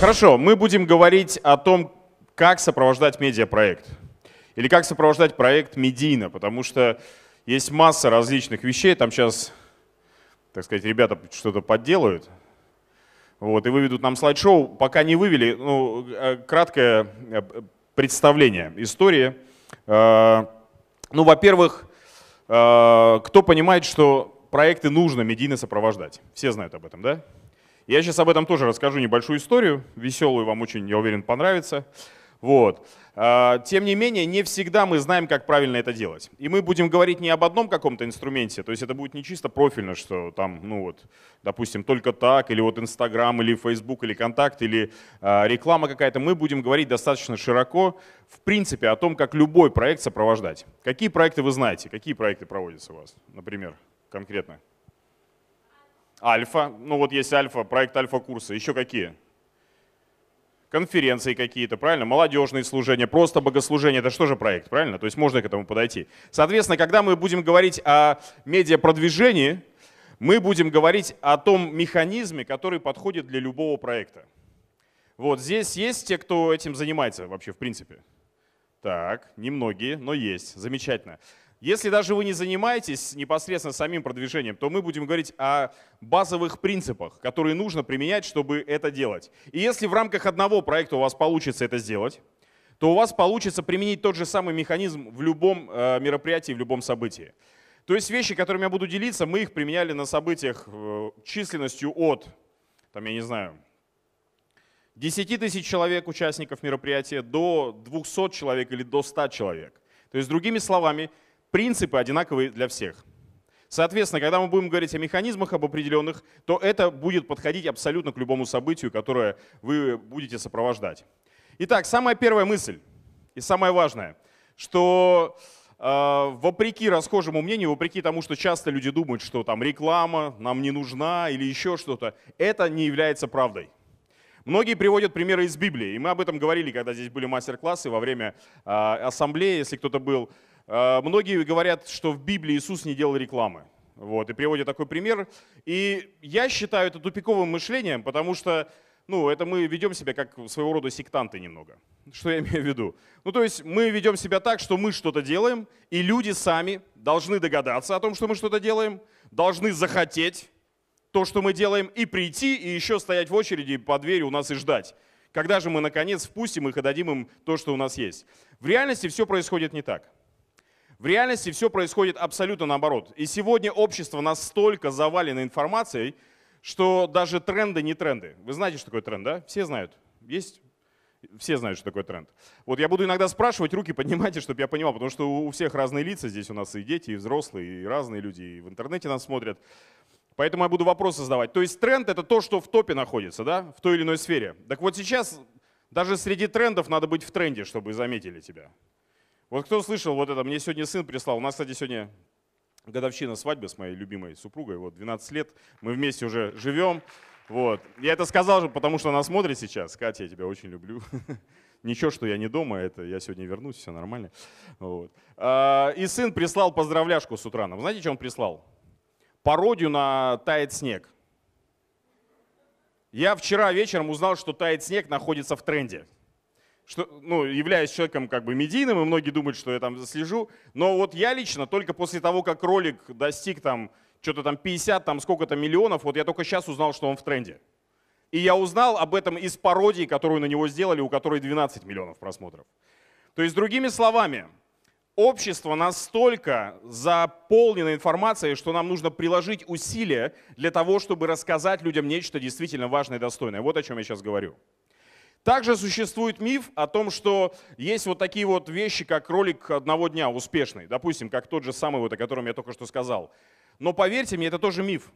Хорошо, мы будем говорить о том, как сопровождать медиапроект. Или как сопровождать проект медийно, потому что есть масса различных вещей. Там сейчас, так сказать, ребята что-то подделают. Вот, и выведут нам слайд-шоу. Пока не вывели, ну, э, краткое э, представление истории. Э, ну, во-первых, кто понимает, что проекты нужно медийно сопровождать? Все знают об этом, да? Я сейчас об этом тоже расскажу небольшую историю, веселую, вам очень, я уверен, понравится. Вот. А, тем не менее, не всегда мы знаем, как правильно это делать. И мы будем говорить не об одном каком-то инструменте, то есть это будет не чисто профильно, что там, ну вот, допустим, только так, или вот Инстаграм, или Фейсбук, или Контакт, или э, реклама какая-то. Мы будем говорить достаточно широко, в принципе, о том, как любой проект сопровождать. Какие проекты вы знаете? Какие проекты проводятся у вас, например, конкретно? Альфа, ну вот есть альфа, проект альфа-курса, еще какие? Конференции какие-то, правильно? Молодежные служения, просто богослужение, это что же проект, правильно? То есть можно к этому подойти. Соответственно, когда мы будем говорить о медиапродвижении, мы будем говорить о том механизме, который подходит для любого проекта. Вот здесь есть те, кто этим занимается вообще в принципе. Так, немногие, но есть. Замечательно. Если даже вы не занимаетесь непосредственно самим продвижением, то мы будем говорить о базовых принципах, которые нужно применять, чтобы это делать. И если в рамках одного проекта у вас получится это сделать, то у вас получится применить тот же самый механизм в любом э, мероприятии, в любом событии. То есть вещи, которыми я буду делиться, мы их применяли на событиях э, численностью от, там, я не знаю, 10 тысяч человек, участников мероприятия, до 200 человек или до 100 человек. То есть, другими словами, принципы одинаковые для всех. Соответственно, когда мы будем говорить о механизмах об определенных, то это будет подходить абсолютно к любому событию, которое вы будете сопровождать. Итак, самая первая мысль и самое важное, что э, вопреки расхожему мнению, вопреки тому, что часто люди думают, что там реклама нам не нужна или еще что-то, это не является правдой. Многие приводят примеры из Библии, и мы об этом говорили, когда здесь были мастер-классы во время э, ассамблеи, если кто-то был. Э, многие говорят, что в Библии Иисус не делал рекламы. Вот, и приводят такой пример. И я считаю это тупиковым мышлением, потому что ну, это мы ведем себя как своего рода сектанты немного. Что я имею в виду? Ну, то есть мы ведем себя так, что мы что-то делаем, и люди сами должны догадаться о том, что мы что-то делаем, должны захотеть то, что мы делаем, и прийти, и еще стоять в очереди по двери у нас и ждать. Когда же мы, наконец, впустим их и дадим им то, что у нас есть? В реальности все происходит не так. В реальности все происходит абсолютно наоборот. И сегодня общество настолько завалено информацией, что даже тренды не тренды. Вы знаете, что такое тренд, да? Все знают. Есть все знают, что такое тренд. Вот я буду иногда спрашивать, руки поднимайте, чтобы я понимал, потому что у всех разные лица, здесь у нас и дети, и взрослые, и разные люди, и в интернете нас смотрят. Поэтому я буду вопросы задавать. То есть тренд — это то, что в топе находится, да, в той или иной сфере. Так вот сейчас даже среди трендов надо быть в тренде, чтобы заметили тебя. Вот кто слышал вот это, мне сегодня сын прислал, у нас, кстати, сегодня годовщина свадьбы с моей любимой супругой, вот 12 лет, мы вместе уже живем. Вот. Я это сказал же, потому что она смотрит сейчас. Катя, я тебя очень люблю. Ничего, что я не дома, это я сегодня вернусь, все нормально. Вот. А, и сын прислал поздравляшку с утра. Вы знаете, что он прислал? Пародию на «Тает снег». Я вчера вечером узнал, что «Тает снег» находится в тренде что, ну, являюсь человеком как бы медийным, и многие думают, что я там слежу. Но вот я лично только после того, как ролик достиг там что-то там 50, там сколько-то миллионов, вот я только сейчас узнал, что он в тренде. И я узнал об этом из пародии, которую на него сделали, у которой 12 миллионов просмотров. То есть, другими словами, общество настолько заполнено информацией, что нам нужно приложить усилия для того, чтобы рассказать людям нечто действительно важное и достойное. Вот о чем я сейчас говорю. Также существует миф о том, что есть вот такие вот вещи, как ролик одного дня успешный, допустим, как тот же самый, вот, о котором я только что сказал. Но поверьте мне, это тоже миф.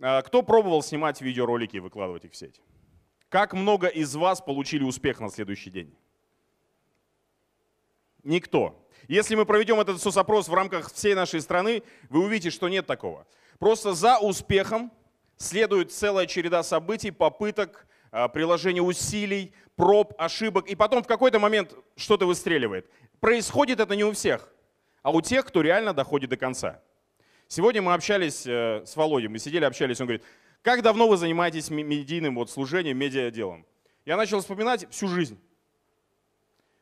А, кто пробовал снимать видеоролики и выкладывать их в сеть? Как много из вас получили успех на следующий день? Никто. Если мы проведем этот соцопрос в рамках всей нашей страны, вы увидите, что нет такого. Просто за успехом следует целая череда событий, попыток, приложение усилий, проб, ошибок, и потом в какой-то момент что-то выстреливает. Происходит это не у всех, а у тех, кто реально доходит до конца. Сегодня мы общались э, с Володей, мы сидели, общались, он говорит, Как давно вы занимаетесь медийным вот служением, медиаделом? Я начал вспоминать всю жизнь.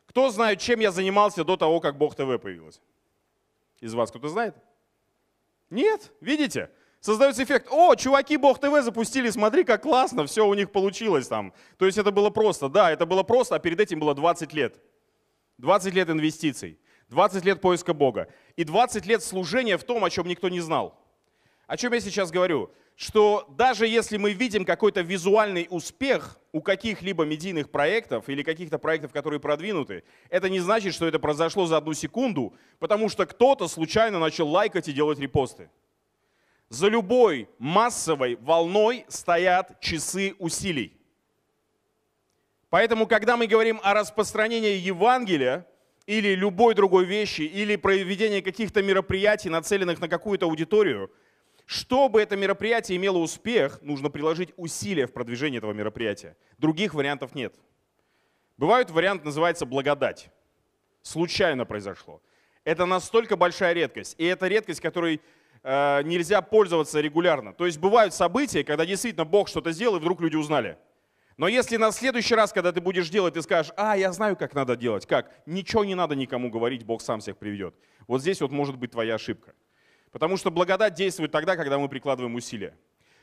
Кто знает, чем я занимался до того, как Бог ТВ появилось? Из вас кто-то знает? Нет, видите? Создается эффект, о, чуваки Бог ТВ запустили, смотри, как классно, все у них получилось там. То есть это было просто, да, это было просто, а перед этим было 20 лет. 20 лет инвестиций, 20 лет поиска Бога и 20 лет служения в том, о чем никто не знал. О чем я сейчас говорю? Что даже если мы видим какой-то визуальный успех у каких-либо медийных проектов или каких-то проектов, которые продвинуты, это не значит, что это произошло за одну секунду, потому что кто-то случайно начал лайкать и делать репосты. За любой массовой волной стоят часы усилий. Поэтому, когда мы говорим о распространении Евангелия или любой другой вещи, или проведении каких-то мероприятий, нацеленных на какую-то аудиторию – чтобы это мероприятие имело успех, нужно приложить усилия в продвижении этого мероприятия. Других вариантов нет. Бывает вариант, называется благодать. Случайно произошло. Это настолько большая редкость. И это редкость, которой э, нельзя пользоваться регулярно. То есть бывают события, когда действительно Бог что-то сделал, и вдруг люди узнали. Но если на следующий раз, когда ты будешь делать, ты скажешь, а, я знаю, как надо делать, как, ничего не надо никому говорить, Бог сам всех приведет. Вот здесь вот может быть твоя ошибка. Потому что благодать действует тогда, когда мы прикладываем усилия.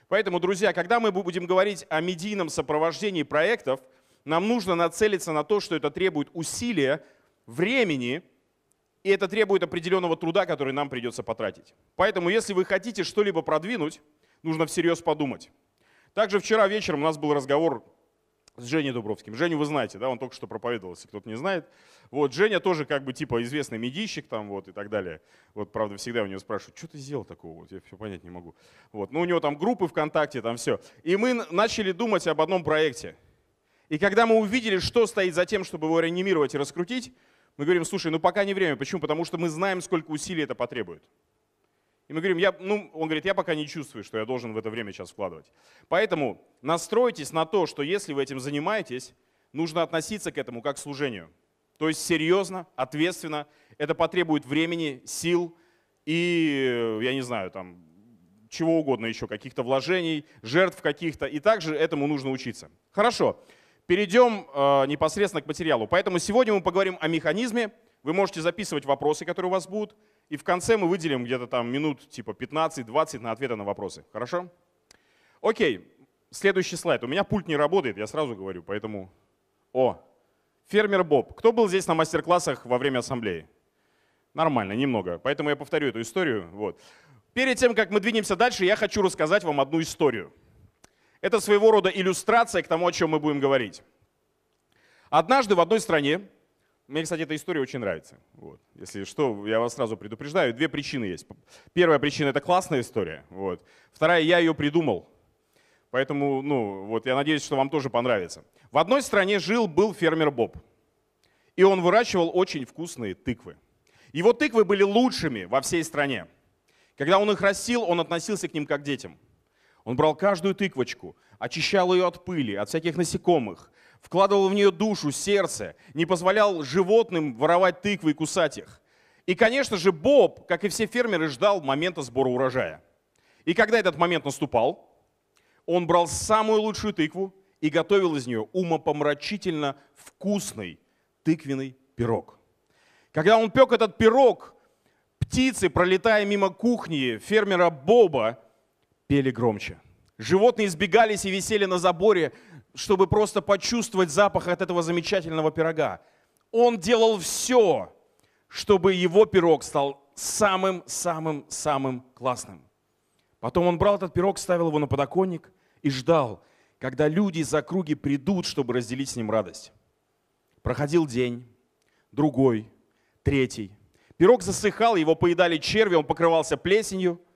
Поэтому, друзья, когда мы будем говорить о медийном сопровождении проектов, нам нужно нацелиться на то, что это требует усилия, времени, и это требует определенного труда, который нам придется потратить. Поэтому, если вы хотите что-либо продвинуть, нужно всерьез подумать. Также вчера вечером у нас был разговор с Женей Дубровским. Женю вы знаете, да, он только что проповедовал, если кто-то не знает. Вот, Женя тоже как бы типа известный медийщик там вот и так далее. Вот, правда, всегда у него спрашивают, что ты сделал такого, вот, я все понять не могу. Вот, ну у него там группы ВКонтакте, там все. И мы начали думать об одном проекте. И когда мы увидели, что стоит за тем, чтобы его реанимировать и раскрутить, мы говорим, слушай, ну пока не время. Почему? Потому что мы знаем, сколько усилий это потребует. И мы говорим, я, ну, он говорит, я пока не чувствую, что я должен в это время сейчас вкладывать. Поэтому настройтесь на то, что если вы этим занимаетесь, нужно относиться к этому как к служению. То есть серьезно, ответственно. Это потребует времени, сил и, я не знаю, там, чего угодно еще, каких-то вложений, жертв каких-то. И также этому нужно учиться. Хорошо, перейдем э, непосредственно к материалу. Поэтому сегодня мы поговорим о механизме. Вы можете записывать вопросы, которые у вас будут. И в конце мы выделим где-то там минут типа 15-20 на ответы на вопросы. Хорошо? Окей, следующий слайд. У меня пульт не работает, я сразу говорю, поэтому... О, фермер Боб. Кто был здесь на мастер-классах во время ассамблеи? Нормально, немного. Поэтому я повторю эту историю. Вот. Перед тем, как мы двинемся дальше, я хочу рассказать вам одну историю. Это своего рода иллюстрация к тому, о чем мы будем говорить. Однажды в одной стране мне, кстати, эта история очень нравится. Вот. Если что, я вас сразу предупреждаю. Две причины есть. Первая причина – это классная история. Вот. Вторая – я ее придумал. Поэтому, ну, вот я надеюсь, что вам тоже понравится. В одной стране жил-был фермер Боб. И он выращивал очень вкусные тыквы. Его тыквы были лучшими во всей стране. Когда он их растил, он относился к ним как к детям. Он брал каждую тыквочку, очищал ее от пыли, от всяких насекомых, вкладывал в нее душу, сердце, не позволял животным воровать тыквы и кусать их. И, конечно же, Боб, как и все фермеры, ждал момента сбора урожая. И когда этот момент наступал, он брал самую лучшую тыкву и готовил из нее умопомрачительно вкусный тыквенный пирог. Когда он пек этот пирог, птицы, пролетая мимо кухни фермера Боба, пели громче. Животные избегались и висели на заборе, чтобы просто почувствовать запах от этого замечательного пирога. Он делал все, чтобы его пирог стал самым-самым-самым классным. Потом он брал этот пирог, ставил его на подоконник и ждал, когда люди из округи придут, чтобы разделить с ним радость. Проходил день, другой, третий. Пирог засыхал, его поедали черви, он покрывался плесенью –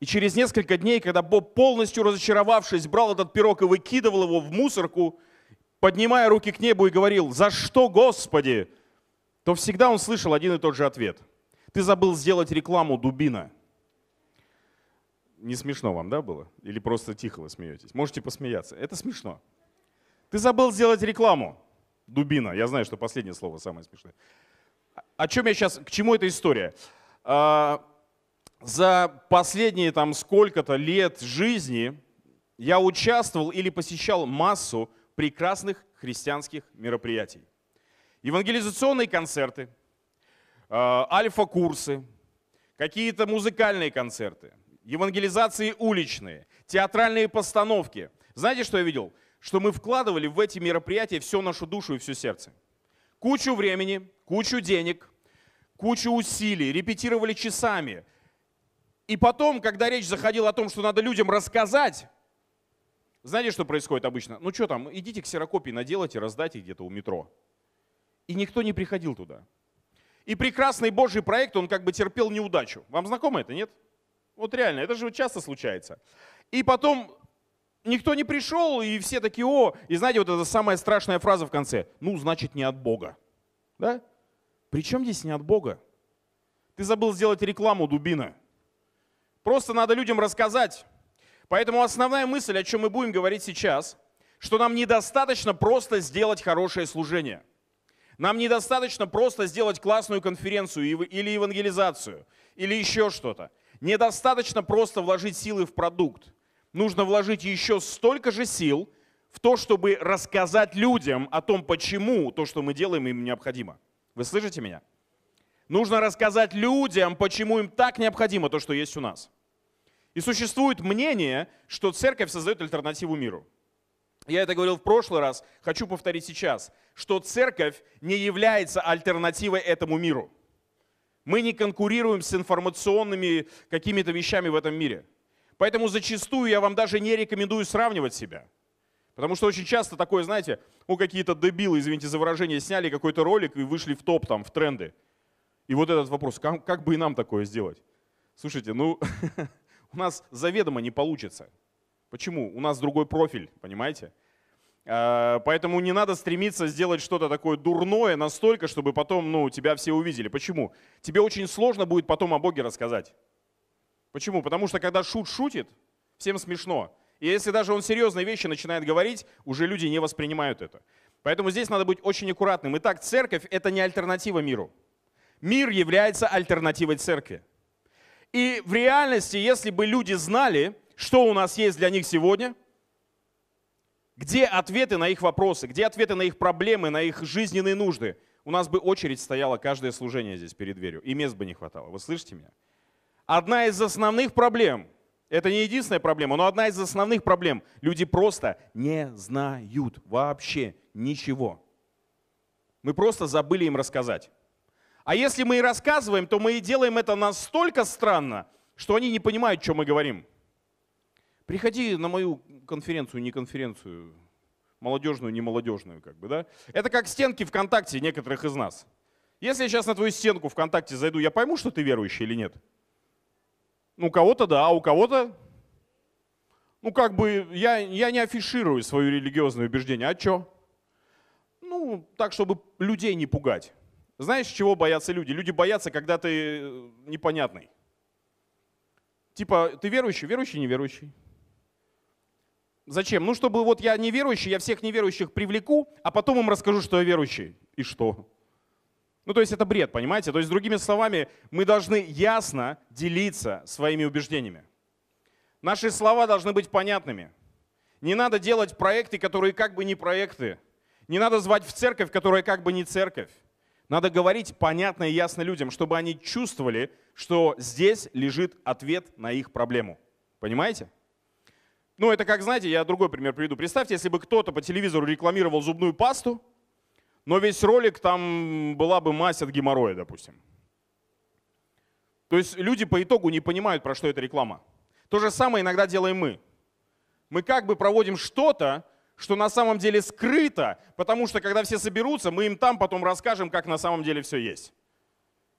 и через несколько дней, когда Боб, полностью разочаровавшись, брал этот пирог и выкидывал его в мусорку, поднимая руки к небу и говорил, «За что, Господи?» то всегда он слышал один и тот же ответ. «Ты забыл сделать рекламу, дубина». Не смешно вам, да, было? Или просто тихо вы смеетесь? Можете посмеяться. Это смешно. Ты забыл сделать рекламу, дубина. Я знаю, что последнее слово самое смешное. О чем я сейчас, к чему эта история? За последние там сколько-то лет жизни я участвовал или посещал массу прекрасных христианских мероприятий. Евангелизационные концерты, а, альфа-курсы, какие-то музыкальные концерты, евангелизации уличные, театральные постановки. Знаете, что я видел? Что мы вкладывали в эти мероприятия всю нашу душу и все сердце. Кучу времени, кучу денег, кучу усилий, репетировали часами. И потом, когда речь заходила о том, что надо людям рассказать, знаете, что происходит обычно? Ну что там, идите ксерокопии наделайте, раздайте где-то у метро. И никто не приходил туда. И прекрасный Божий проект, он как бы терпел неудачу. Вам знакомо это, нет? Вот реально, это же часто случается. И потом никто не пришел, и все такие, о, и знаете, вот эта самая страшная фраза в конце, ну, значит, не от Бога. Да? Причем здесь не от Бога? Ты забыл сделать рекламу, дубина. Просто надо людям рассказать. Поэтому основная мысль, о чем мы будем говорить сейчас, что нам недостаточно просто сделать хорошее служение. Нам недостаточно просто сделать классную конференцию или евангелизацию, или еще что-то. Недостаточно просто вложить силы в продукт. Нужно вложить еще столько же сил в то, чтобы рассказать людям о том, почему то, что мы делаем, им необходимо. Вы слышите меня? Нужно рассказать людям, почему им так необходимо то, что есть у нас. И существует мнение, что церковь создает альтернативу миру. Я это говорил в прошлый раз, хочу повторить сейчас, что церковь не является альтернативой этому миру. Мы не конкурируем с информационными какими-то вещами в этом мире. Поэтому зачастую я вам даже не рекомендую сравнивать себя. Потому что очень часто такое, знаете, ну какие-то дебилы, извините за выражение, сняли какой-то ролик и вышли в топ, там, в тренды. И вот этот вопрос, как, как бы и нам такое сделать? Слушайте, ну, у нас заведомо не получится. Почему? У нас другой профиль, понимаете? А, поэтому не надо стремиться сделать что-то такое дурное настолько, чтобы потом ну, тебя все увидели. Почему? Тебе очень сложно будет потом о Боге рассказать. Почему? Потому что когда шут шутит, всем смешно. И если даже он серьезные вещи начинает говорить, уже люди не воспринимают это. Поэтому здесь надо быть очень аккуратным. Итак, церковь – это не альтернатива миру. Мир является альтернативой церкви. И в реальности, если бы люди знали, что у нас есть для них сегодня – где ответы на их вопросы, где ответы на их проблемы, на их жизненные нужды? У нас бы очередь стояла каждое служение здесь перед дверью, и мест бы не хватало. Вы слышите меня? Одна из основных проблем, это не единственная проблема, но одна из основных проблем, люди просто не знают вообще ничего. Мы просто забыли им рассказать. А если мы и рассказываем, то мы и делаем это настолько странно, что они не понимают, что мы говорим. Приходи на мою конференцию, не конференцию, молодежную, не молодежную, как бы, да? Это как стенки ВКонтакте некоторых из нас. Если я сейчас на твою стенку ВКонтакте зайду, я пойму, что ты верующий или нет? Ну, у кого-то да, а у кого-то... Ну, как бы, я, я не афиширую свое религиозное убеждение. А что? Ну, так, чтобы людей не пугать. Знаешь, чего боятся люди? Люди боятся, когда ты э, непонятный. Типа, ты верующий? Верующий, неверующий. Зачем? Ну, чтобы вот я неверующий, я всех неверующих привлеку, а потом им расскажу, что я верующий. И что? Ну, то есть это бред, понимаете? То есть, другими словами, мы должны ясно делиться своими убеждениями. Наши слова должны быть понятными. Не надо делать проекты, которые как бы не проекты. Не надо звать в церковь, которая как бы не церковь. Надо говорить понятно и ясно людям, чтобы они чувствовали, что здесь лежит ответ на их проблему. Понимаете? Ну, это как, знаете, я другой пример приведу. Представьте, если бы кто-то по телевизору рекламировал зубную пасту, но весь ролик там была бы мазь от геморроя, допустим. То есть люди по итогу не понимают, про что эта реклама. То же самое иногда делаем мы. Мы как бы проводим что-то, что на самом деле скрыто, потому что когда все соберутся, мы им там потом расскажем, как на самом деле все есть.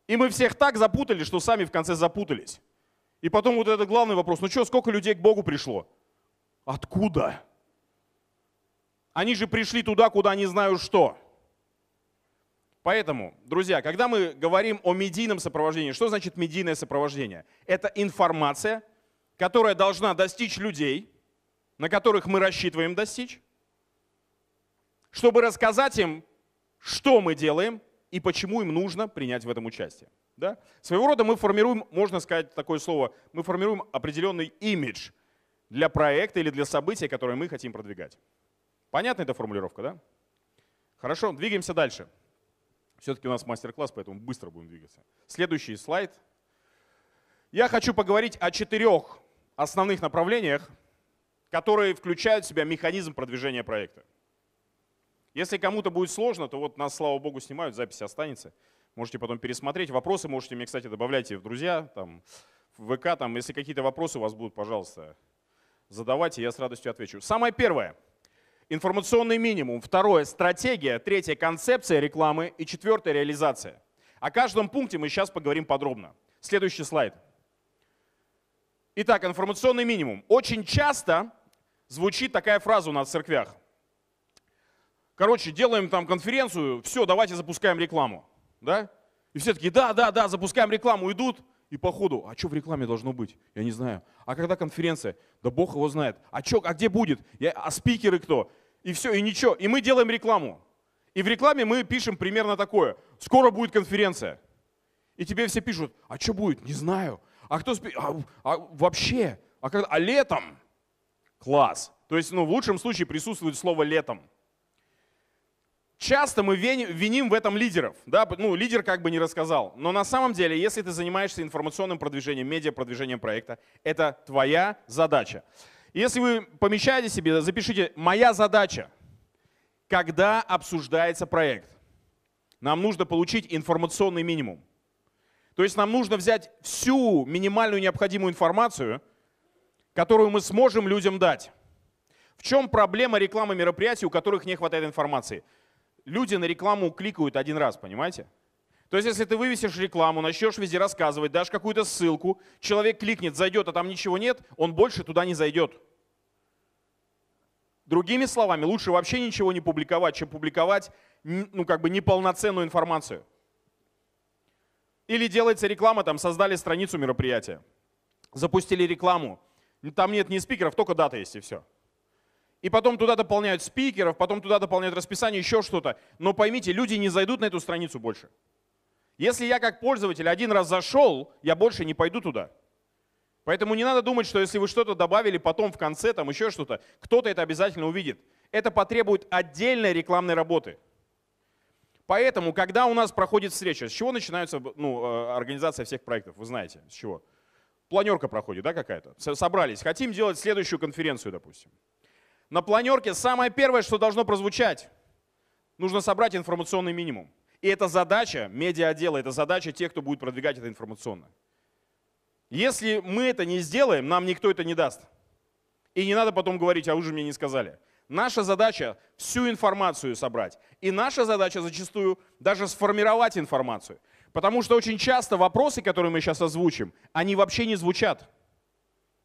И мы всех так запутали, что сами в конце запутались. И потом вот этот главный вопрос, ну что, сколько людей к Богу пришло? Откуда? Они же пришли туда, куда не знаю что. Поэтому, друзья, когда мы говорим о медийном сопровождении, что значит медийное сопровождение? Это информация, которая должна достичь людей, на которых мы рассчитываем достичь, чтобы рассказать им, что мы делаем и почему им нужно принять в этом участие. Да? Своего рода мы формируем, можно сказать такое слово, мы формируем определенный имидж для проекта или для события, которое мы хотим продвигать. Понятна эта формулировка, да? Хорошо, двигаемся дальше. Все-таки у нас мастер-класс, поэтому быстро будем двигаться. Следующий слайд. Я хочу поговорить о четырех основных направлениях, которые включают в себя механизм продвижения проекта. Если кому-то будет сложно, то вот нас, слава богу, снимают, запись останется. Можете потом пересмотреть. Вопросы можете мне, кстати, добавляйте в друзья, там, в ВК. Там, если какие-то вопросы у вас будут, пожалуйста, задавайте, я с радостью отвечу. Самое первое. Информационный минимум. Второе – стратегия. Третье – концепция рекламы. И четвертое – реализация. О каждом пункте мы сейчас поговорим подробно. Следующий слайд. Итак, информационный минимум. Очень часто звучит такая фраза у нас в церквях. Короче, делаем там конференцию, все, давайте запускаем рекламу. Да? И все такие, да, да, да, запускаем рекламу, идут. И по ходу, а что в рекламе должно быть? Я не знаю. А когда конференция? Да бог его знает. А, чё, а где будет? Я, а спикеры кто? И все, и ничего. И мы делаем рекламу. И в рекламе мы пишем примерно такое. Скоро будет конференция. И тебе все пишут, а что будет? Не знаю. А кто спи... а, а вообще? А, когда... а летом? Класс. То есть, ну, в лучшем случае присутствует слово летом. Часто мы виним в этом лидеров. Да? Ну, лидер как бы не рассказал. Но на самом деле, если ты занимаешься информационным продвижением, медиапродвижением проекта, это твоя задача. Если вы помещаете себе, запишите «моя задача», когда обсуждается проект. Нам нужно получить информационный минимум. То есть нам нужно взять всю минимальную необходимую информацию, которую мы сможем людям дать. В чем проблема рекламы мероприятий, у которых не хватает информации? Люди на рекламу кликают один раз, понимаете? То есть, если ты вывесишь рекламу, начнешь везде рассказывать, дашь какую-то ссылку, человек кликнет, зайдет, а там ничего нет, он больше туда не зайдет. Другими словами, лучше вообще ничего не публиковать, чем публиковать ну, как бы неполноценную информацию. Или делается реклама, там создали страницу мероприятия, запустили рекламу, там нет ни спикеров, только дата есть и все. И потом туда дополняют спикеров, потом туда дополняют расписание, еще что-то. Но поймите, люди не зайдут на эту страницу больше. Если я как пользователь один раз зашел, я больше не пойду туда. Поэтому не надо думать, что если вы что-то добавили потом в конце, там еще что-то, кто-то это обязательно увидит. Это потребует отдельной рекламной работы. Поэтому, когда у нас проходит встреча, с чего начинается ну, э, организация всех проектов? Вы знаете, с чего? Планерка проходит, да, какая-то? Собрались, хотим делать следующую конференцию, допустим. На планерке самое первое, что должно прозвучать, нужно собрать информационный минимум. И это задача медиа-отдела, это задача тех, кто будет продвигать это информационно. Если мы это не сделаем, нам никто это не даст. И не надо потом говорить, а вы же мне не сказали. Наша задача всю информацию собрать. И наша задача зачастую даже сформировать информацию. Потому что очень часто вопросы, которые мы сейчас озвучим, они вообще не звучат.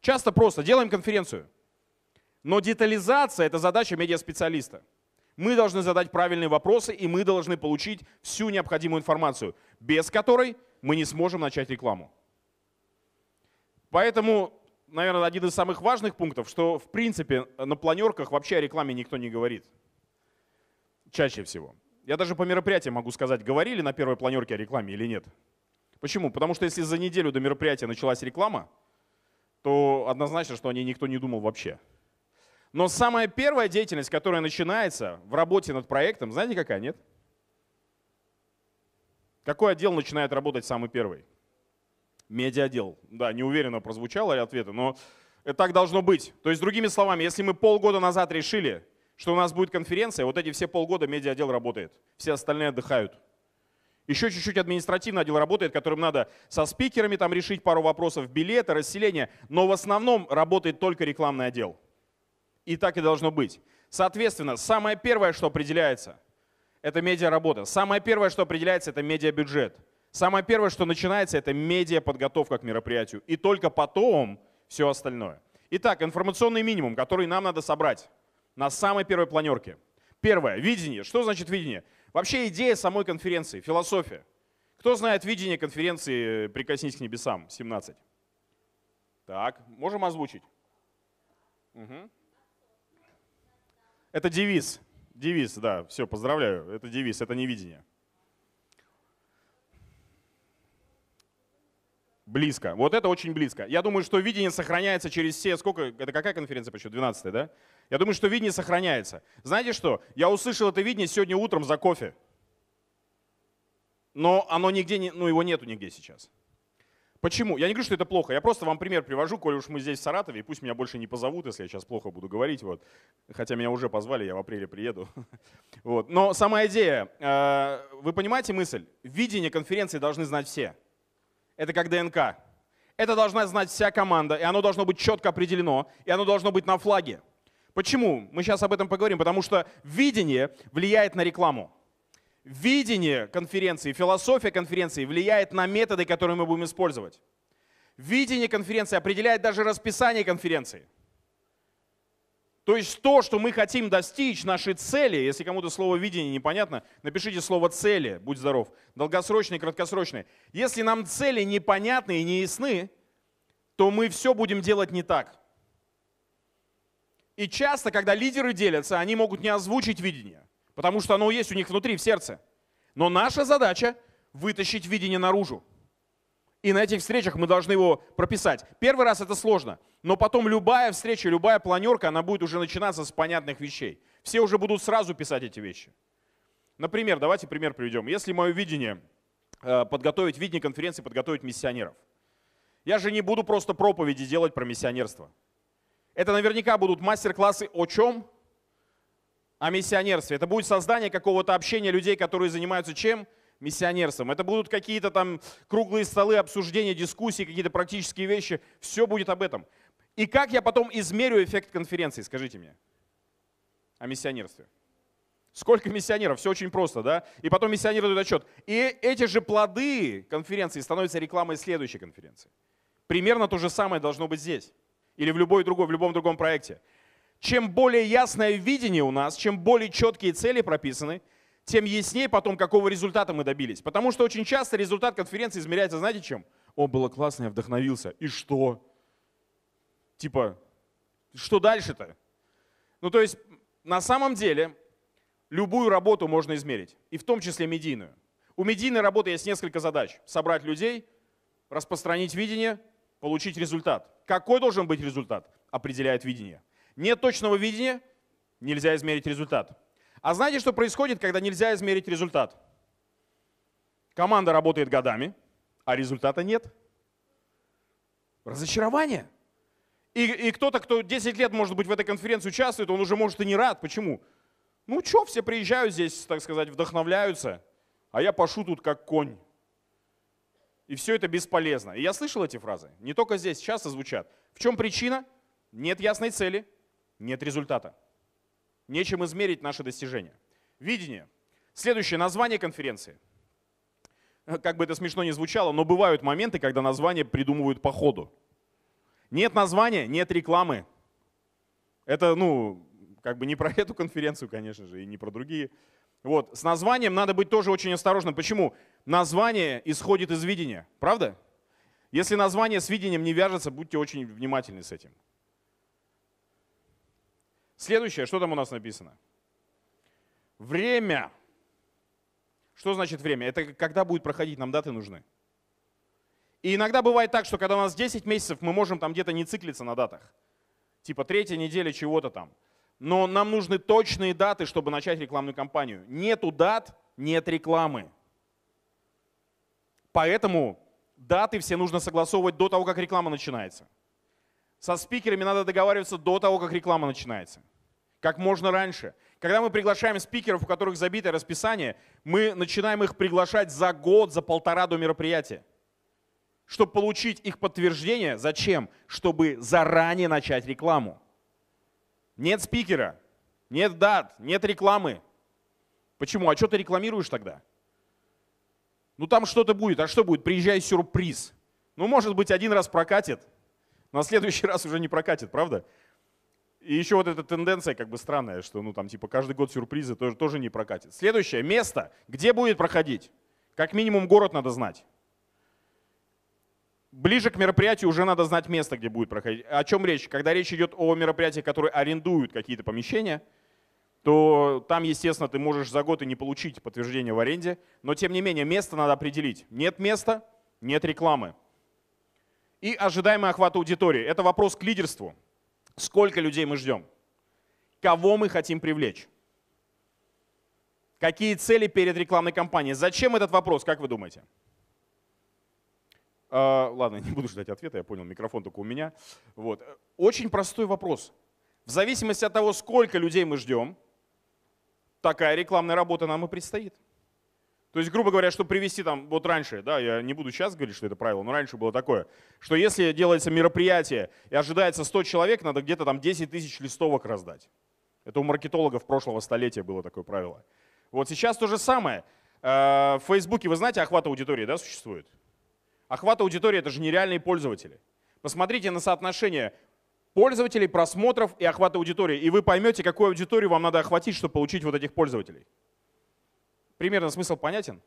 Часто просто делаем конференцию. Но детализация – это задача медиаспециалиста. Мы должны задать правильные вопросы, и мы должны получить всю необходимую информацию, без которой мы не сможем начать рекламу. Поэтому наверное, один из самых важных пунктов, что в принципе на планерках вообще о рекламе никто не говорит. Чаще всего. Я даже по мероприятиям могу сказать, говорили на первой планерке о рекламе или нет. Почему? Потому что если за неделю до мероприятия началась реклама, то однозначно, что о ней никто не думал вообще. Но самая первая деятельность, которая начинается в работе над проектом, знаете какая, нет? Какой отдел начинает работать самый первый? Медиа-отдел. Да, неуверенно прозвучало ответы, но это так должно быть. То есть, другими словами, если мы полгода назад решили, что у нас будет конференция, вот эти все полгода медиа-отдел работает. Все остальные отдыхают. Еще чуть-чуть административный отдел работает, которым надо со спикерами там решить пару вопросов, билеты, расселение, но в основном работает только рекламный отдел. И так и должно быть. Соответственно, самое первое, что определяется, это медиа-работа. Самое первое, что определяется, это медиа-бюджет. Самое первое, что начинается, это медиа-подготовка к мероприятию. И только потом все остальное. Итак, информационный минимум, который нам надо собрать на самой первой планерке. Первое, видение. Что значит видение? Вообще идея самой конференции, философия. Кто знает видение конференции «Прикоснись к небесам» 17? Так, можем озвучить? Угу. Это девиз. Девиз, да, все, поздравляю. Это девиз, это не видение. Близко. Вот это очень близко. Я думаю, что видение сохраняется через все... Сколько? Это какая конференция по счету? 12 да? Я думаю, что видение сохраняется. Знаете что? Я услышал это видение сегодня утром за кофе. Но оно нигде не... Ну, его нету нигде сейчас. Почему? Я не говорю, что это плохо. Я просто вам пример привожу, коли уж мы здесь в Саратове, и пусть меня больше не позовут, если я сейчас плохо буду говорить. Вот. Хотя меня уже позвали, я в апреле приеду. Вот. Но сама идея. Э, вы понимаете мысль? Видение конференции должны знать все. Это как ДНК. Это должна знать вся команда, и оно должно быть четко определено, и оно должно быть на флаге. Почему? Мы сейчас об этом поговорим. Потому что видение влияет на рекламу видение конференции, философия конференции влияет на методы, которые мы будем использовать. Видение конференции определяет даже расписание конференции. То есть то, что мы хотим достичь, наши цели, если кому-то слово видение непонятно, напишите слово цели, будь здоров, долгосрочные, краткосрочные. Если нам цели непонятны и не ясны, то мы все будем делать не так. И часто, когда лидеры делятся, они могут не озвучить видение потому что оно есть у них внутри, в сердце. Но наша задача вытащить видение наружу. И на этих встречах мы должны его прописать. Первый раз это сложно, но потом любая встреча, любая планерка, она будет уже начинаться с понятных вещей. Все уже будут сразу писать эти вещи. Например, давайте пример приведем. Если мое видение, э, подготовить видение конференции, подготовить миссионеров. Я же не буду просто проповеди делать про миссионерство. Это наверняка будут мастер-классы о чем? О миссионерстве. Это будет создание какого-то общения людей, которые занимаются чем? Миссионерством. Это будут какие-то там круглые столы, обсуждения, дискуссии, какие-то практические вещи. Все будет об этом. И как я потом измерю эффект конференции, скажите мне, о миссионерстве? Сколько миссионеров? Все очень просто, да? И потом миссионеры дают отчет. И эти же плоды конференции становятся рекламой следующей конференции. Примерно то же самое должно быть здесь. Или в любой другой, в любом другом проекте чем более ясное видение у нас, чем более четкие цели прописаны, тем яснее потом, какого результата мы добились. Потому что очень часто результат конференции измеряется, знаете чем? О, было классно, я вдохновился. И что? Типа, что дальше-то? Ну, то есть, на самом деле, любую работу можно измерить, и в том числе медийную. У медийной работы есть несколько задач. Собрать людей, распространить видение, получить результат. Какой должен быть результат? Определяет видение. Нет точного видения, нельзя измерить результат. А знаете, что происходит, когда нельзя измерить результат? Команда работает годами, а результата нет. Разочарование. И, и кто-то, кто 10 лет, может быть, в этой конференции участвует, он уже может и не рад. Почему? Ну что, все приезжают здесь, так сказать, вдохновляются, а я пошу тут как конь. И все это бесполезно. И я слышал эти фразы. Не только здесь, часто звучат. В чем причина? Нет ясной цели, нет результата. Нечем измерить наши достижения. Видение. Следующее название конференции. Как бы это смешно ни звучало, но бывают моменты, когда название придумывают по ходу. Нет названия, нет рекламы. Это, ну, как бы не про эту конференцию, конечно же, и не про другие. Вот, с названием надо быть тоже очень осторожным. Почему? Название исходит из видения, правда? Если название с видением не вяжется, будьте очень внимательны с этим. Следующее, что там у нас написано? Время. Что значит время? Это когда будет проходить, нам даты нужны. И иногда бывает так, что когда у нас 10 месяцев, мы можем там где-то не циклиться на датах. Типа третья неделя чего-то там. Но нам нужны точные даты, чтобы начать рекламную кампанию. Нету дат, нет рекламы. Поэтому даты все нужно согласовывать до того, как реклама начинается. Со спикерами надо договариваться до того, как реклама начинается. Как можно раньше. Когда мы приглашаем спикеров, у которых забитое расписание, мы начинаем их приглашать за год, за полтора до мероприятия. Чтобы получить их подтверждение. Зачем? Чтобы заранее начать рекламу. Нет спикера, нет дат, нет рекламы. Почему? А что ты рекламируешь тогда? Ну там что-то будет. А что будет? Приезжай сюрприз. Ну, может быть, один раз прокатит, на следующий раз уже не прокатит, правда? И еще вот эта тенденция как бы странная, что ну там типа каждый год сюрпризы тоже, тоже не прокатит. Следующее место, где будет проходить? Как минимум город надо знать. Ближе к мероприятию уже надо знать место, где будет проходить. О чем речь? Когда речь идет о мероприятиях, которые арендуют какие-то помещения, то там, естественно, ты можешь за год и не получить подтверждение в аренде, но тем не менее место надо определить. Нет места, нет рекламы. И ожидаемый охват аудитории. Это вопрос к лидерству. Сколько людей мы ждем? Кого мы хотим привлечь? Какие цели перед рекламной кампанией? Зачем этот вопрос, как вы думаете? Uh, ладно, не буду ждать ответа, я понял, микрофон только у меня. Вот. Очень простой вопрос. В зависимости от того, сколько людей мы ждем, такая рекламная работа нам и предстоит. То есть, грубо говоря, чтобы привести там, вот раньше, да, я не буду сейчас говорить, что это правило, но раньше было такое, что если делается мероприятие и ожидается 100 человек, надо где-то там 10 тысяч листовок раздать. Это у маркетологов прошлого столетия было такое правило. Вот сейчас то же самое. Э, в Фейсбуке, вы знаете, охват аудитории да, существует? Охват аудитории – это же нереальные пользователи. Посмотрите на соотношение пользователей, просмотров и охвата аудитории, и вы поймете, какую аудиторию вам надо охватить, чтобы получить вот этих пользователей. Примерно смысл понятен?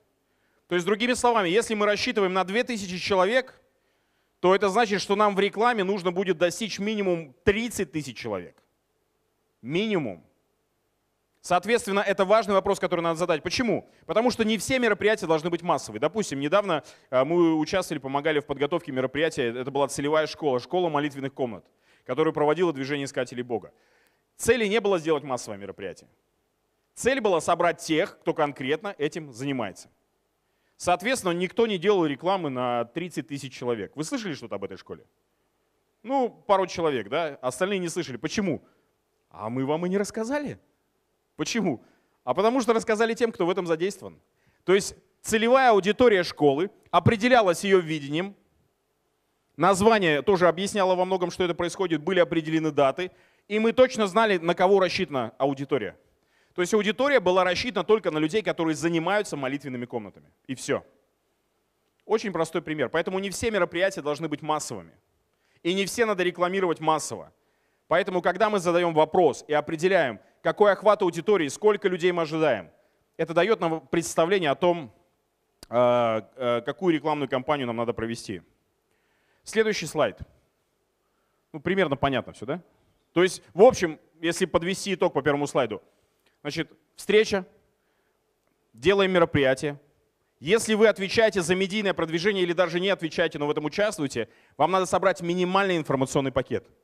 То есть, другими словами, если мы рассчитываем на 2000 человек, то это значит, что нам в рекламе нужно будет достичь минимум 30 тысяч человек. Минимум. Соответственно, это важный вопрос, который надо задать. Почему? Потому что не все мероприятия должны быть массовые. Допустим, недавно э, мы участвовали, помогали в подготовке мероприятия. Это была целевая школа, школа молитвенных комнат, которую проводила движение искателей Бога. Цели не было сделать массовое мероприятие. Цель была собрать тех, кто конкретно этим занимается. Соответственно, никто не делал рекламы на 30 тысяч человек. Вы слышали что-то об этой школе? Ну, пару человек, да? Остальные не слышали. Почему? А мы вам и не рассказали. Почему? А потому что рассказали тем, кто в этом задействован. То есть целевая аудитория школы определялась ее видением, название тоже объясняло во многом, что это происходит, были определены даты, и мы точно знали, на кого рассчитана аудитория. То есть аудитория была рассчитана только на людей, которые занимаются молитвенными комнатами. И все. Очень простой пример. Поэтому не все мероприятия должны быть массовыми. И не все надо рекламировать массово. Поэтому, когда мы задаем вопрос и определяем, какой охват аудитории, сколько людей мы ожидаем, это дает нам представление о том, э, э, какую рекламную кампанию нам надо провести. Следующий слайд. Ну, примерно понятно все, да? То есть, в общем, если подвести итог по первому слайду, значит, встреча, делаем мероприятие. Если вы отвечаете за медийное продвижение или даже не отвечаете, но в этом участвуете, вам надо собрать минимальный информационный пакет –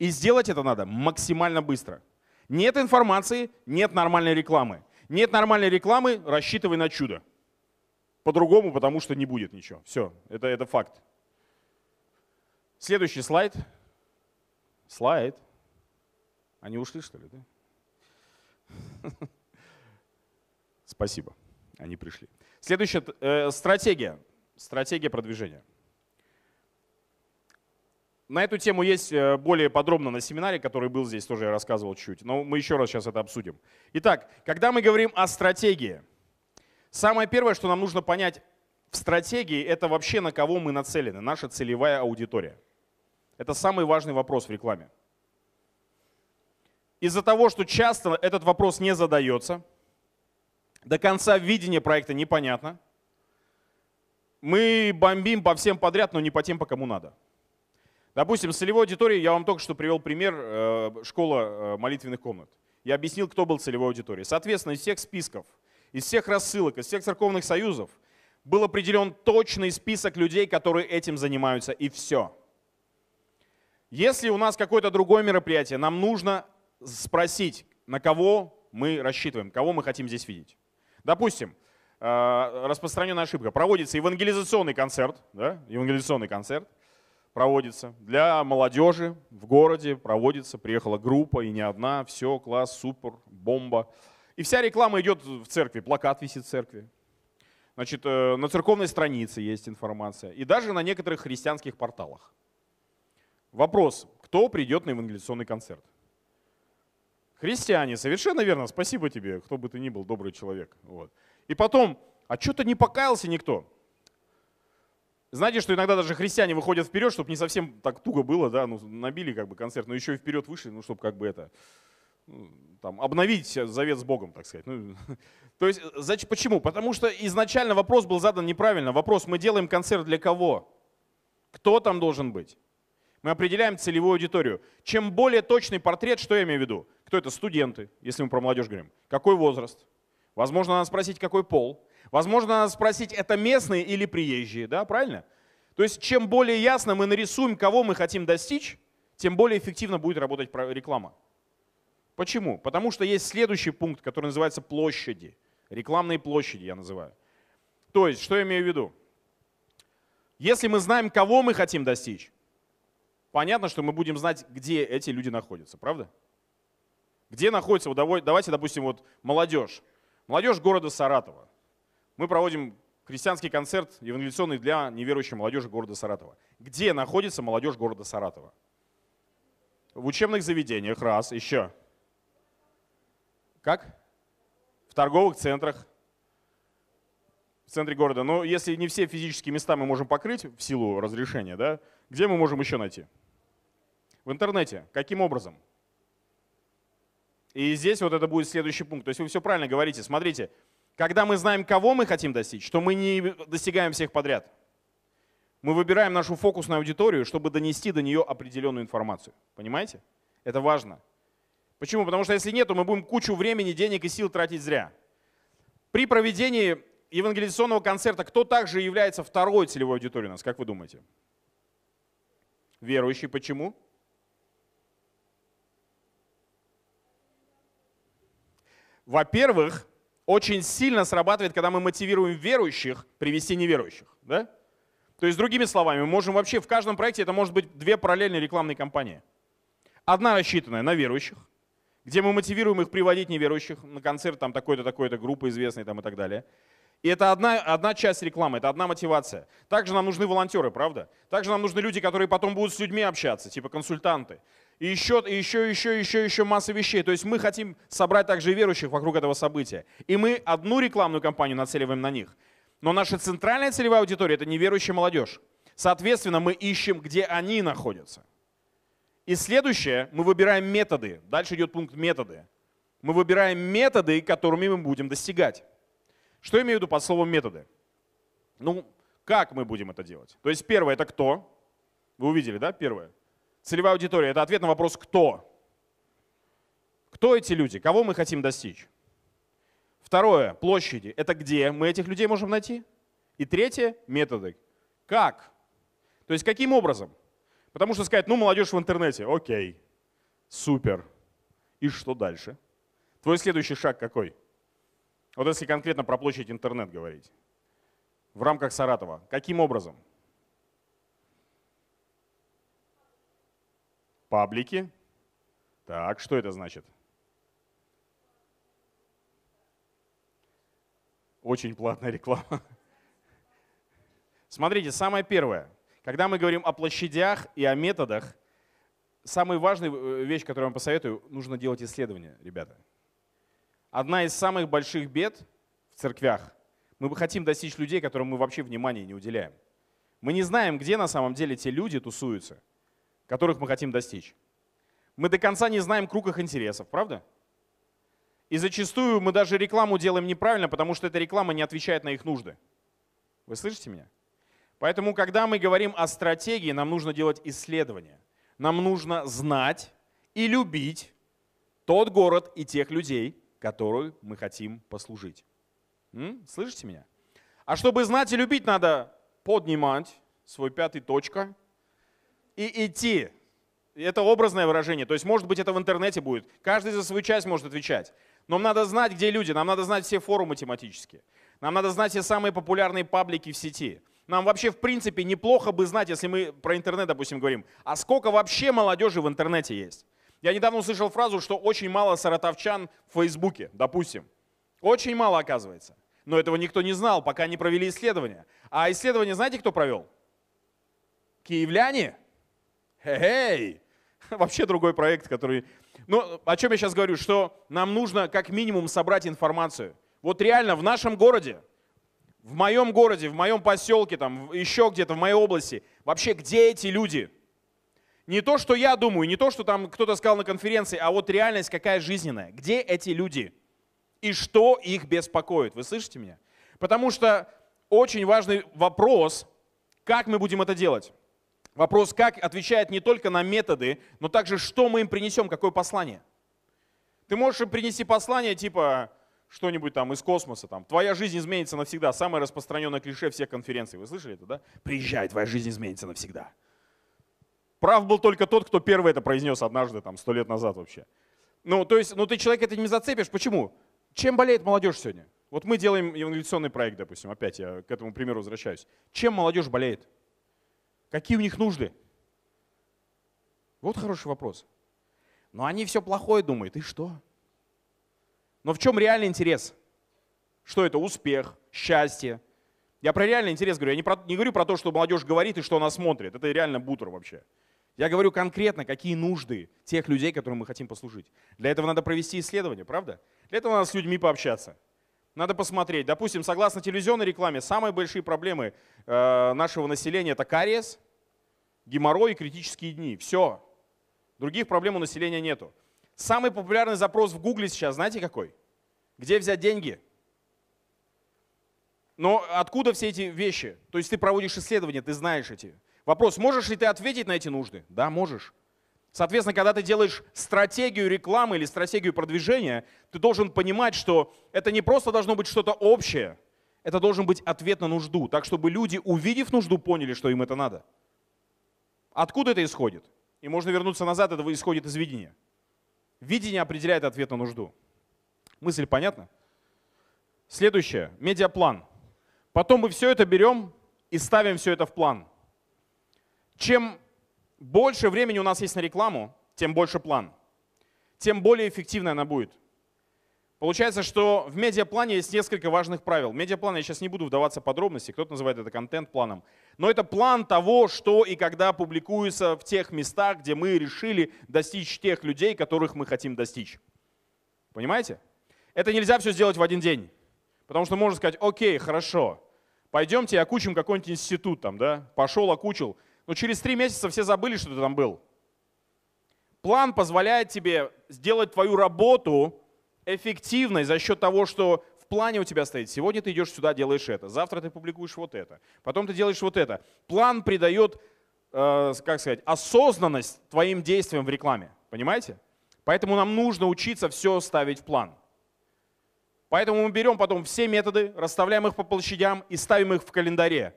и сделать это надо максимально быстро. Нет информации, нет нормальной рекламы. Нет нормальной рекламы, рассчитывай на чудо. По-другому, потому что не будет ничего. Все, это, это факт. Следующий слайд. Слайд. Они ушли, что ли? Да? Спасибо, они пришли. Следующая э, стратегия. Стратегия продвижения. На эту тему есть э, более подробно на семинаре, который был здесь, тоже я рассказывал чуть. Но мы еще раз сейчас это обсудим. Итак, когда мы говорим о стратегии, самое первое, что нам нужно понять в стратегии, это вообще на кого мы нацелены, наша целевая аудитория. Это самый важный вопрос в рекламе. Из-за того, что часто этот вопрос не задается, до конца видения проекта непонятно, мы бомбим по всем подряд, но не по тем, по кому надо. Допустим, с целевой аудиторией я вам только что привел пример э, школа э, молитвенных комнат. Я объяснил, кто был целевой аудиторией. Соответственно, из всех списков, из всех рассылок, из всех церковных союзов был определен точный список людей, которые этим занимаются, и все. Если у нас какое-то другое мероприятие, нам нужно спросить, на кого мы рассчитываем, кого мы хотим здесь видеть. Допустим, э, распространенная ошибка. Проводится евангелизационный концерт, да, евангелизационный концерт – проводится. Для молодежи в городе проводится, приехала группа, и не одна, все, класс, супер, бомба. И вся реклама идет в церкви, плакат висит в церкви. Значит, э, на церковной странице есть информация. И даже на некоторых христианских порталах. Вопрос, кто придет на евангелизационный концерт? Христиане, совершенно верно, спасибо тебе, кто бы ты ни был, добрый человек. Вот. И потом, а что-то не покаялся никто. Знаете, что иногда даже христиане выходят вперед, чтобы не совсем так туго было, да, ну, набили как бы концерт, но еще и вперед вышли, ну, чтобы как бы это, ну, там, обновить завет с Богом, так сказать. Ну, то есть, значит, почему? Потому что изначально вопрос был задан неправильно. Вопрос, мы делаем концерт для кого? Кто там должен быть? Мы определяем целевую аудиторию. Чем более точный портрет, что я имею в виду? Кто это? Студенты, если мы про молодежь говорим. Какой возраст? Возможно, надо спросить, какой пол. Возможно, надо спросить, это местные или приезжие, да, правильно? То есть чем более ясно мы нарисуем, кого мы хотим достичь, тем более эффективно будет работать реклама. Почему? Потому что есть следующий пункт, который называется площади. Рекламные площади я называю. То есть, что я имею в виду? Если мы знаем, кого мы хотим достичь, понятно, что мы будем знать, где эти люди находятся, правда? Где находится, вот давайте, допустим, вот молодежь. Молодежь города Саратова. Мы проводим христианский концерт евангелиционный для неверующей молодежи города Саратова. Где находится молодежь города Саратова? В учебных заведениях, раз, еще. Как? В торговых центрах, в центре города. Но если не все физические места мы можем покрыть в силу разрешения, да, где мы можем еще найти? В интернете. Каким образом? И здесь вот это будет следующий пункт. То есть вы все правильно говорите. Смотрите, когда мы знаем, кого мы хотим достичь, что мы не достигаем всех подряд. Мы выбираем нашу фокусную аудиторию, чтобы донести до нее определенную информацию. Понимаете? Это важно. Почему? Потому что если нет, то мы будем кучу времени, денег и сил тратить зря. При проведении евангелизационного концерта, кто также является второй целевой аудиторией у нас, как вы думаете? Верующий. Почему? Во-первых, очень сильно срабатывает, когда мы мотивируем верующих привести неверующих. Да? То есть, другими словами, мы можем вообще в каждом проекте, это может быть две параллельные рекламные кампании. Одна рассчитанная на верующих, где мы мотивируем их приводить неверующих на концерт там такой-то, такой-то группы известной там и так далее. И это одна, одна часть рекламы, это одна мотивация. Также нам нужны волонтеры, правда? Также нам нужны люди, которые потом будут с людьми общаться, типа консультанты. И еще, и еще, еще, еще, еще масса вещей. То есть мы хотим собрать также верующих вокруг этого события. И мы одну рекламную кампанию нацеливаем на них. Но наша центральная целевая аудитория – это неверующая молодежь. Соответственно, мы ищем, где они находятся. И следующее, мы выбираем методы. Дальше идет пункт методы. Мы выбираем методы, которыми мы будем достигать. Что я имею в виду под словом методы? Ну, как мы будем это делать? То есть первое – это кто? Вы увидели, да, первое? Целевая аудитория – это ответ на вопрос «кто?». Кто эти люди? Кого мы хотим достичь? Второе – площади. Это где мы этих людей можем найти? И третье – методы. Как? То есть каким образом? Потому что сказать, ну, молодежь в интернете, окей, супер. И что дальше? Твой следующий шаг какой? Вот если конкретно про площадь интернет говорить. В рамках Саратова. Каким образом? Паблики. Так, что это значит? Очень платная реклама. Смотрите, самое первое. Когда мы говорим о площадях и о методах, самая важная э, вещь, которую я вам посоветую, нужно делать исследования, ребята одна из самых больших бед в церквях. Мы хотим достичь людей, которым мы вообще внимания не уделяем. Мы не знаем, где на самом деле те люди тусуются, которых мы хотим достичь. Мы до конца не знаем круг их интересов, правда? И зачастую мы даже рекламу делаем неправильно, потому что эта реклама не отвечает на их нужды. Вы слышите меня? Поэтому, когда мы говорим о стратегии, нам нужно делать исследования. Нам нужно знать и любить тот город и тех людей, которую мы хотим послужить. М? Слышите меня? А чтобы знать и любить, надо поднимать свой пятый точка и идти. Это образное выражение. То есть, может быть, это в интернете будет. Каждый за свою часть может отвечать. Но нам надо знать, где люди. Нам надо знать все форумы тематические. Нам надо знать все самые популярные паблики в сети. Нам вообще, в принципе, неплохо бы знать, если мы про интернет, допустим, говорим, а сколько вообще молодежи в интернете есть. Я недавно услышал фразу, что очень мало саратовчан в Фейсбуке, допустим. Очень мало, оказывается. Но этого никто не знал, пока не провели исследования. А исследование знаете, кто провел? Киевляне? Хе-хей! Вообще другой проект, который... Ну, о чем я сейчас говорю? Что нам нужно как минимум собрать информацию. Вот реально в нашем городе, в моем городе, в моем поселке, там, еще где-то в моей области, вообще где эти люди? Не то, что я думаю, не то, что там кто-то сказал на конференции, а вот реальность какая жизненная. Где эти люди? И что их беспокоит? Вы слышите меня? Потому что очень важный вопрос, как мы будем это делать. Вопрос, как отвечает не только на методы, но также, что мы им принесем, какое послание. Ты можешь им принести послание типа, что-нибудь там из космоса, там, твоя жизнь изменится навсегда. Самое распространенное клише всех конференций. Вы слышали это, да? Приезжай, твоя жизнь изменится навсегда. Прав был только тот, кто первый это произнес однажды, там, сто лет назад вообще. Ну, то есть, ну ты человек это не зацепишь. Почему? Чем болеет молодежь сегодня? Вот мы делаем евангелиционный проект, допустим, опять я к этому примеру возвращаюсь. Чем молодежь болеет? Какие у них нужды? Вот хороший вопрос. Но они все плохое думают. И что? Но в чем реальный интерес? Что это? Успех, счастье. Я про реальный интерес говорю. Я не, про, не говорю про то, что молодежь говорит и что она смотрит. Это реально бутер вообще. Я говорю конкретно, какие нужды тех людей, которым мы хотим послужить. Для этого надо провести исследование, правда? Для этого надо с людьми пообщаться. Надо посмотреть. Допустим, согласно телевизионной рекламе, самые большие проблемы э, нашего населения это кариес, геморрой и критические дни. Все. Других проблем у населения нету. Самый популярный запрос в Гугле сейчас, знаете какой? Где взять деньги? Но откуда все эти вещи? То есть ты проводишь исследования, ты знаешь эти. Вопрос, можешь ли ты ответить на эти нужды? Да, можешь. Соответственно, когда ты делаешь стратегию рекламы или стратегию продвижения, ты должен понимать, что это не просто должно быть что-то общее, это должен быть ответ на нужду, так чтобы люди, увидев нужду, поняли, что им это надо. Откуда это исходит? И можно вернуться назад, это исходит из видения. Видение определяет ответ на нужду. Мысль понятна? Следующее, медиаплан. Потом мы все это берем и ставим все это в план. Чем больше времени у нас есть на рекламу, тем больше план, тем более эффективной она будет. Получается, что в медиаплане есть несколько важных правил. Медиаплан, я сейчас не буду вдаваться в подробности, кто-то называет это контент-планом. Но это план того, что и когда публикуется в тех местах, где мы решили достичь тех людей, которых мы хотим достичь. Понимаете? Это нельзя все сделать в один день. Потому что можно сказать, окей, хорошо, пойдемте окучим какой-нибудь институт там, да, пошел, окучил, но через три месяца все забыли, что ты там был. План позволяет тебе сделать твою работу эффективной за счет того, что в плане у тебя стоит. Сегодня ты идешь сюда, делаешь это, завтра ты публикуешь вот это, потом ты делаешь вот это. План придает, э, как сказать, осознанность твоим действиям в рекламе. Понимаете? Поэтому нам нужно учиться все ставить в план. Поэтому мы берем потом все методы, расставляем их по площадям и ставим их в календаре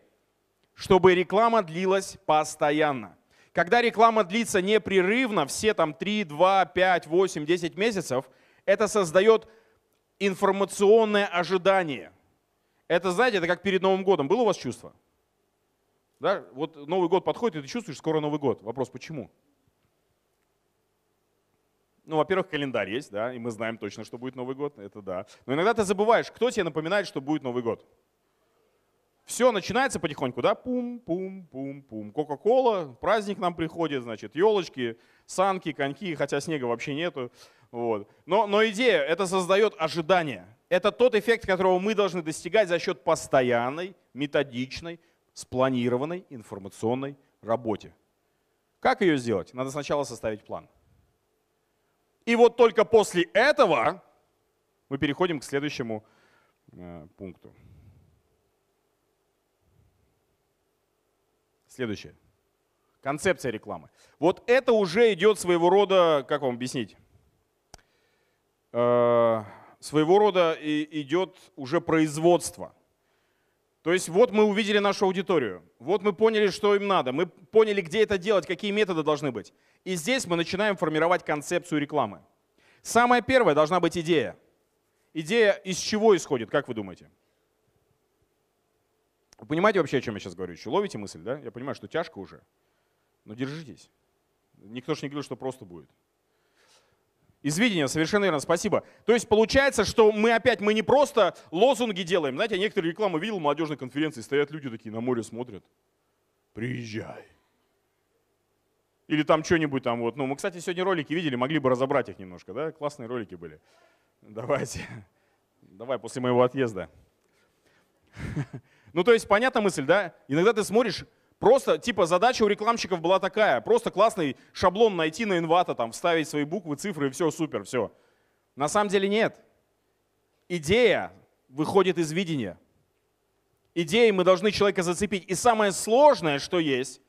чтобы реклама длилась постоянно. Когда реклама длится непрерывно, все там 3, 2, 5, 8, 10 месяцев, это создает информационное ожидание. Это, знаете, это как перед Новым годом. Было у вас чувство? Да? Вот Новый год подходит, и ты чувствуешь, скоро Новый год. Вопрос, почему? Ну, во-первых, календарь есть, да, и мы знаем точно, что будет Новый год, это да. Но иногда ты забываешь, кто тебе напоминает, что будет Новый год. Все начинается потихоньку, да, пум-пум-пум-пум. Кока-кола, праздник нам приходит, значит, елочки, санки, коньки, хотя снега вообще нету. Вот. Но, но идея, это создает ожидание. Это тот эффект, которого мы должны достигать за счет постоянной, методичной, спланированной информационной работе. Как ее сделать? Надо сначала составить план. И вот только после этого мы переходим к следующему э, пункту. Следующее. Концепция рекламы. Вот это уже идет своего рода, как вам объяснить? Э, своего рода идет уже производство. То есть вот мы увидели нашу аудиторию, вот мы поняли, что им надо, мы поняли, где это делать, какие методы должны быть. И здесь мы начинаем формировать концепцию рекламы. Самое первое должна быть идея. Идея из чего исходит, как вы думаете? Вы понимаете вообще, о чем я сейчас говорю? Еще ловите мысль, да? Я понимаю, что тяжко уже, но держитесь. Никто же не говорил, что просто будет. Из видения, совершенно верно, спасибо. То есть получается, что мы опять, мы не просто лозунги делаем. Знаете, я некоторые рекламы видел молодежной конференции, стоят люди такие на море смотрят. Приезжай. Или там что-нибудь там вот. Ну, мы, кстати, сегодня ролики видели, могли бы разобрать их немножко, да? Классные ролики были. Давайте. Давай после моего отъезда. Ну, то есть, понятна мысль, да? Иногда ты смотришь, просто, типа, задача у рекламщиков была такая, просто классный шаблон найти на инвата, там, вставить свои буквы, цифры, и все, супер, все. На самом деле нет. Идея выходит из видения. Идеей мы должны человека зацепить. И самое сложное, что есть,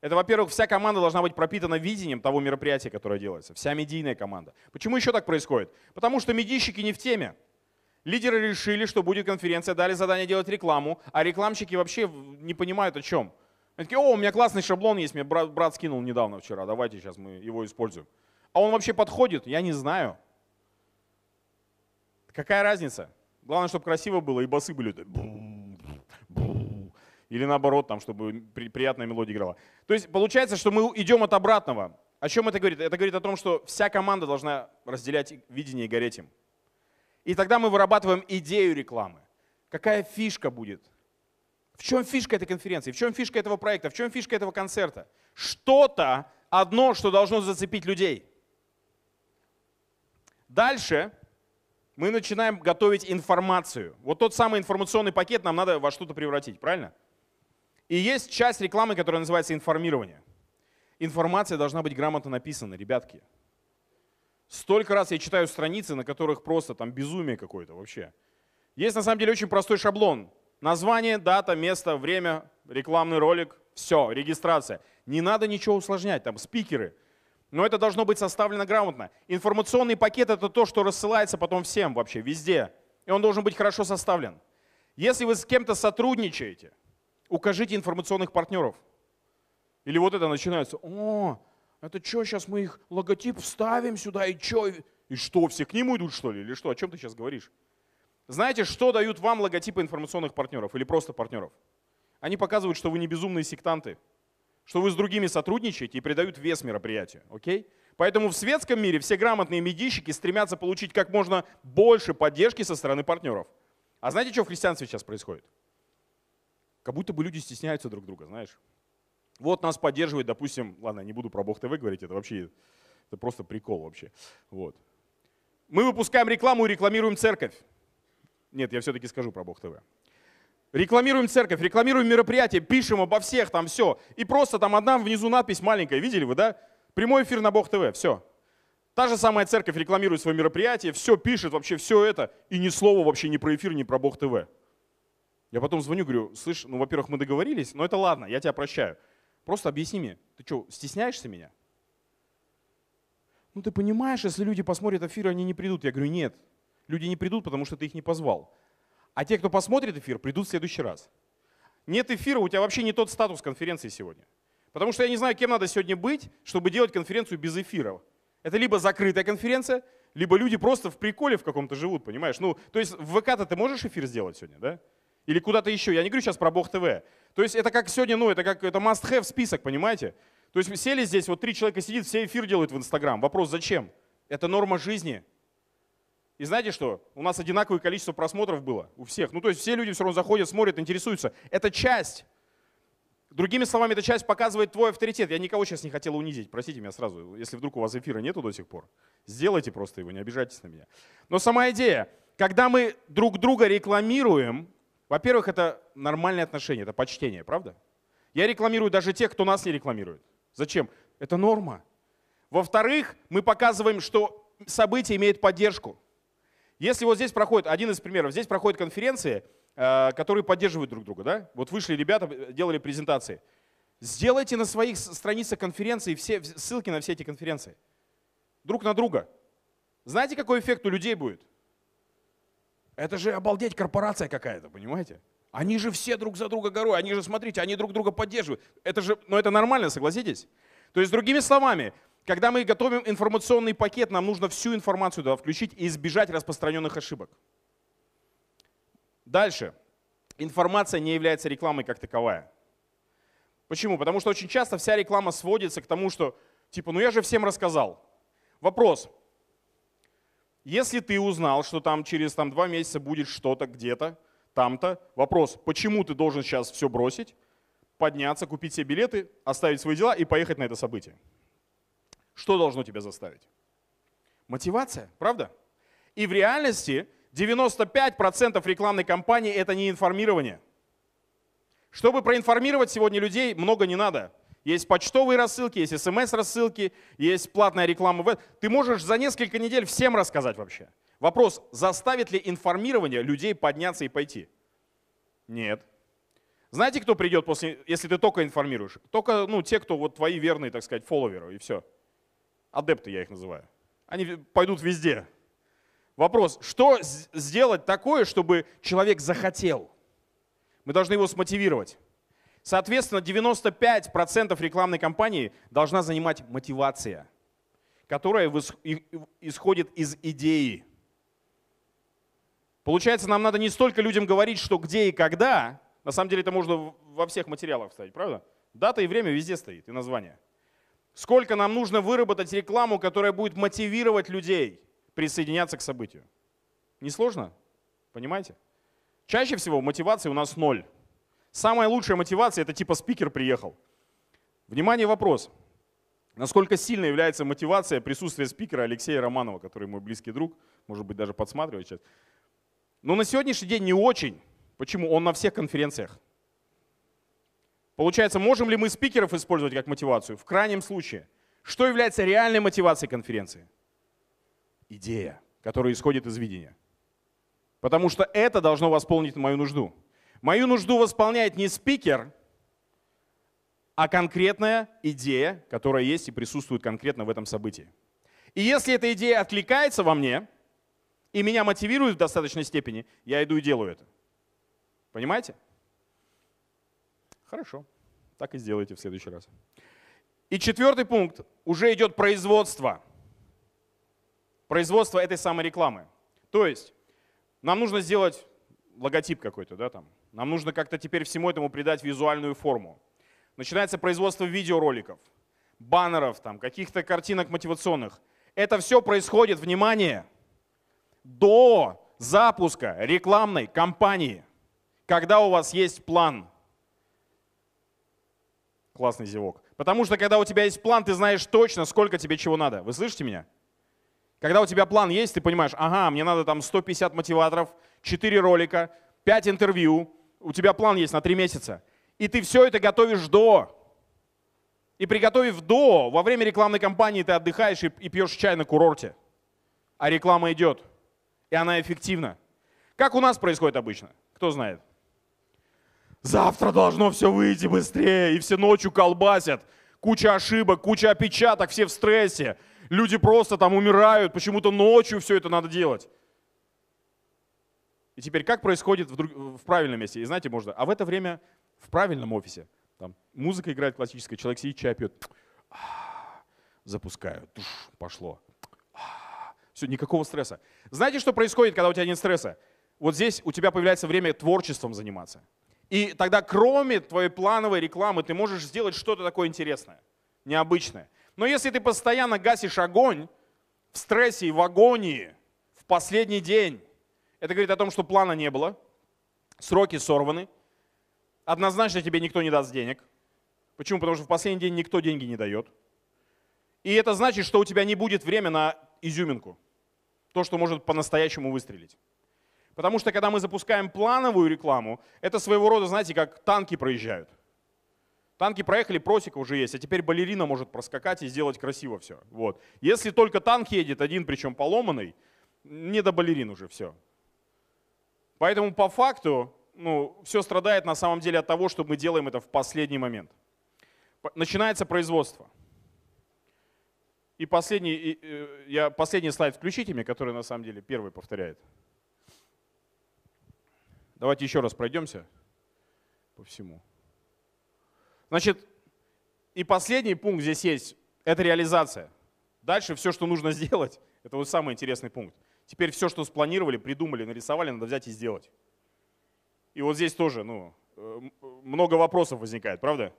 это, во-первых, вся команда должна быть пропитана видением того мероприятия, которое делается. Вся медийная команда. Почему еще так происходит? Потому что медийщики не в теме. Лидеры решили, что будет конференция, дали задание делать рекламу, а рекламщики вообще не понимают о чем. Они такие, о, у меня классный шаблон есть, мне брат, брат скинул недавно вчера, давайте сейчас мы его используем. А он вообще подходит? Я не знаю. Какая разница? Главное, чтобы красиво было и басы были. Или наоборот, там, чтобы приятная мелодия играла. То есть получается, что мы идем от обратного. О чем это говорит? Это говорит о том, что вся команда должна разделять видение и гореть им. И тогда мы вырабатываем идею рекламы. Какая фишка будет? В чем фишка этой конференции? В чем фишка этого проекта? В чем фишка этого концерта? Что-то одно, что должно зацепить людей. Дальше мы начинаем готовить информацию. Вот тот самый информационный пакет нам надо во что-то превратить, правильно? И есть часть рекламы, которая называется информирование. Информация должна быть грамотно написана, ребятки. Столько раз я читаю страницы, на которых просто там безумие какое-то вообще. Есть на самом деле очень простой шаблон. Название, дата, место, время, рекламный ролик, все, регистрация. Не надо ничего усложнять, там спикеры. Но это должно быть составлено грамотно. Информационный пакет это то, что рассылается потом всем вообще, везде. И он должен быть хорошо составлен. Если вы с кем-то сотрудничаете, укажите информационных партнеров. Или вот это начинается, о, это что, сейчас мы их логотип вставим сюда, и что? И что, все к ним идут, что ли? Или что? О чем ты сейчас говоришь? Знаете, что дают вам логотипы информационных партнеров или просто партнеров? Они показывают, что вы не безумные сектанты, что вы с другими сотрудничаете и придают вес мероприятию. Окей? Поэтому в светском мире все грамотные медийщики стремятся получить как можно больше поддержки со стороны партнеров. А знаете, что в христианстве сейчас происходит? Как будто бы люди стесняются друг друга, знаешь. Вот нас поддерживает, допустим, ладно, не буду про Бог ТВ говорить, это вообще, это просто прикол вообще. Вот. Мы выпускаем рекламу и рекламируем церковь. Нет, я все-таки скажу про Бог ТВ. Рекламируем церковь, рекламируем мероприятия, пишем обо всех, там все. И просто там одна внизу надпись маленькая, видели вы, да? Прямой эфир на Бог ТВ, все. Та же самая церковь рекламирует свое мероприятие, все пишет, вообще все это, и ни слова вообще не про эфир, не про Бог ТВ. Я потом звоню, говорю, слышь, ну, во-первых, мы договорились, но это ладно, я тебя прощаю. Просто объясни мне, ты что, стесняешься меня? Ну ты понимаешь, если люди посмотрят эфир, они не придут. Я говорю, нет, люди не придут, потому что ты их не позвал. А те, кто посмотрит эфир, придут в следующий раз. Нет эфира, у тебя вообще не тот статус конференции сегодня. Потому что я не знаю, кем надо сегодня быть, чтобы делать конференцию без эфира. Это либо закрытая конференция, либо люди просто в приколе в каком-то живут, понимаешь? Ну, то есть в ВК-то ты можешь эфир сделать сегодня, да? Или куда-то еще. Я не говорю сейчас про Бог ТВ. То есть это как сегодня, ну, это как это must-have список, понимаете? То есть сели здесь, вот три человека сидит, все эфир делают в Инстаграм. Вопрос, зачем? Это норма жизни. И знаете что? У нас одинаковое количество просмотров было у всех. Ну, то есть все люди все равно заходят, смотрят, интересуются. Это часть. Другими словами, эта часть показывает твой авторитет. Я никого сейчас не хотел унизить, простите меня сразу, если вдруг у вас эфира нету до сих пор. Сделайте просто его, не обижайтесь на меня. Но сама идея, когда мы друг друга рекламируем, во-первых, это нормальные отношения, это почтение, правда? Я рекламирую даже тех, кто нас не рекламирует. Зачем? Это норма. Во-вторых, мы показываем, что событие имеет поддержку. Если вот здесь проходит, один из примеров, здесь проходят конференции, э, которые поддерживают друг друга. Да? Вот вышли ребята, делали презентации. Сделайте на своих страницах конференции все, ссылки на все эти конференции. Друг на друга. Знаете, какой эффект у людей будет? Это же обалдеть корпорация какая-то, понимаете? Они же все друг за друга горой, они же, смотрите, они друг друга поддерживают. Это же, ну это нормально, согласитесь? То есть, другими словами, когда мы готовим информационный пакет, нам нужно всю информацию туда включить и избежать распространенных ошибок. Дальше. Информация не является рекламой как таковая. Почему? Потому что очень часто вся реклама сводится к тому, что, типа, ну я же всем рассказал. Вопрос, если ты узнал, что там через там, два месяца будет что-то где-то, там-то, вопрос, почему ты должен сейчас все бросить, подняться, купить себе билеты, оставить свои дела и поехать на это событие? Что должно тебя заставить? Мотивация, правда? И в реальности 95% рекламной кампании это не информирование. Чтобы проинформировать сегодня людей, много не надо. Есть почтовые рассылки, есть смс-рассылки, есть платная реклама. Ты можешь за несколько недель всем рассказать вообще. Вопрос, заставит ли информирование людей подняться и пойти? Нет. Знаете, кто придет после, если ты только информируешь? Только ну, те, кто вот твои верные, так сказать, фолловеры, и все. Адепты я их называю. Они пойдут везде. Вопрос, что сделать такое, чтобы человек захотел? Мы должны его смотивировать. Соответственно, 95% рекламной кампании должна занимать мотивация, которая исходит из идеи. Получается, нам надо не столько людям говорить, что где и когда, на самом деле это можно во всех материалах вставить, правда? Дата и время везде стоит, и название. Сколько нам нужно выработать рекламу, которая будет мотивировать людей присоединяться к событию. Несложно? Понимаете? Чаще всего мотивации у нас ноль. Самая лучшая мотивация – это типа спикер приехал. Внимание, вопрос. Насколько сильно является мотивация присутствия спикера Алексея Романова, который мой близкий друг, может быть, даже подсматривает сейчас. Но на сегодняшний день не очень. Почему? Он на всех конференциях. Получается, можем ли мы спикеров использовать как мотивацию? В крайнем случае. Что является реальной мотивацией конференции? Идея, которая исходит из видения. Потому что это должно восполнить мою нужду. Мою нужду восполняет не спикер, а конкретная идея, которая есть и присутствует конкретно в этом событии. И если эта идея откликается во мне и меня мотивирует в достаточной степени, я иду и делаю это. Понимаете? Хорошо. Так и сделайте в следующий раз. И четвертый пункт. Уже идет производство. Производство этой самой рекламы. То есть нам нужно сделать логотип какой-то, да, там. Нам нужно как-то теперь всему этому придать визуальную форму. Начинается производство видеороликов, баннеров, там, каких-то картинок мотивационных. Это все происходит, внимание, до запуска рекламной кампании, когда у вас есть план. Классный зевок. Потому что когда у тебя есть план, ты знаешь точно, сколько тебе чего надо. Вы слышите меня? Когда у тебя план есть, ты понимаешь, ага, мне надо там 150 мотиваторов, 4 ролика, 5 интервью, у тебя план есть на 3 месяца. И ты все это готовишь до. И приготовив до, во время рекламной кампании ты отдыхаешь и, и пьешь чай на курорте. А реклама идет. И она эффективна. Как у нас происходит обычно? Кто знает? Завтра должно все выйти быстрее. И все ночью колбасят. Куча ошибок, куча опечаток, все в стрессе. Люди просто там умирают, почему-то ночью все это надо делать. И теперь как происходит в, друг, в правильном месте? И знаете, можно, а в это время в правильном офисе, там музыка играет классическая, человек сидит, чай пьет, запускаю, пошло. Все, никакого стресса. Знаете, что происходит, когда у тебя нет стресса? Вот здесь у тебя появляется время творчеством заниматься. И тогда, кроме твоей плановой рекламы, ты можешь сделать что-то такое интересное, необычное. Но если ты постоянно гасишь огонь в стрессе и в агонии в последний день, это говорит о том, что плана не было, сроки сорваны, однозначно тебе никто не даст денег. Почему? Потому что в последний день никто деньги не дает. И это значит, что у тебя не будет времени на изюминку. То, что может по-настоящему выстрелить. Потому что когда мы запускаем плановую рекламу, это своего рода, знаете, как танки проезжают. Танки проехали, просека уже есть, а теперь балерина может проскакать и сделать красиво все. Вот. Если только танк едет, один причем поломанный, не до балерин уже все. Поэтому по факту ну, все страдает на самом деле от того, что мы делаем это в последний момент. Начинается производство. И последний, э, я, последний слайд включите мне, который на самом деле первый повторяет. Давайте еще раз пройдемся по всему. Значит, и последний пункт здесь есть, это реализация. Дальше все, что нужно сделать, это вот самый интересный пункт. Теперь все, что спланировали, придумали, нарисовали, надо взять и сделать. И вот здесь тоже ну, э, много вопросов возникает, правда?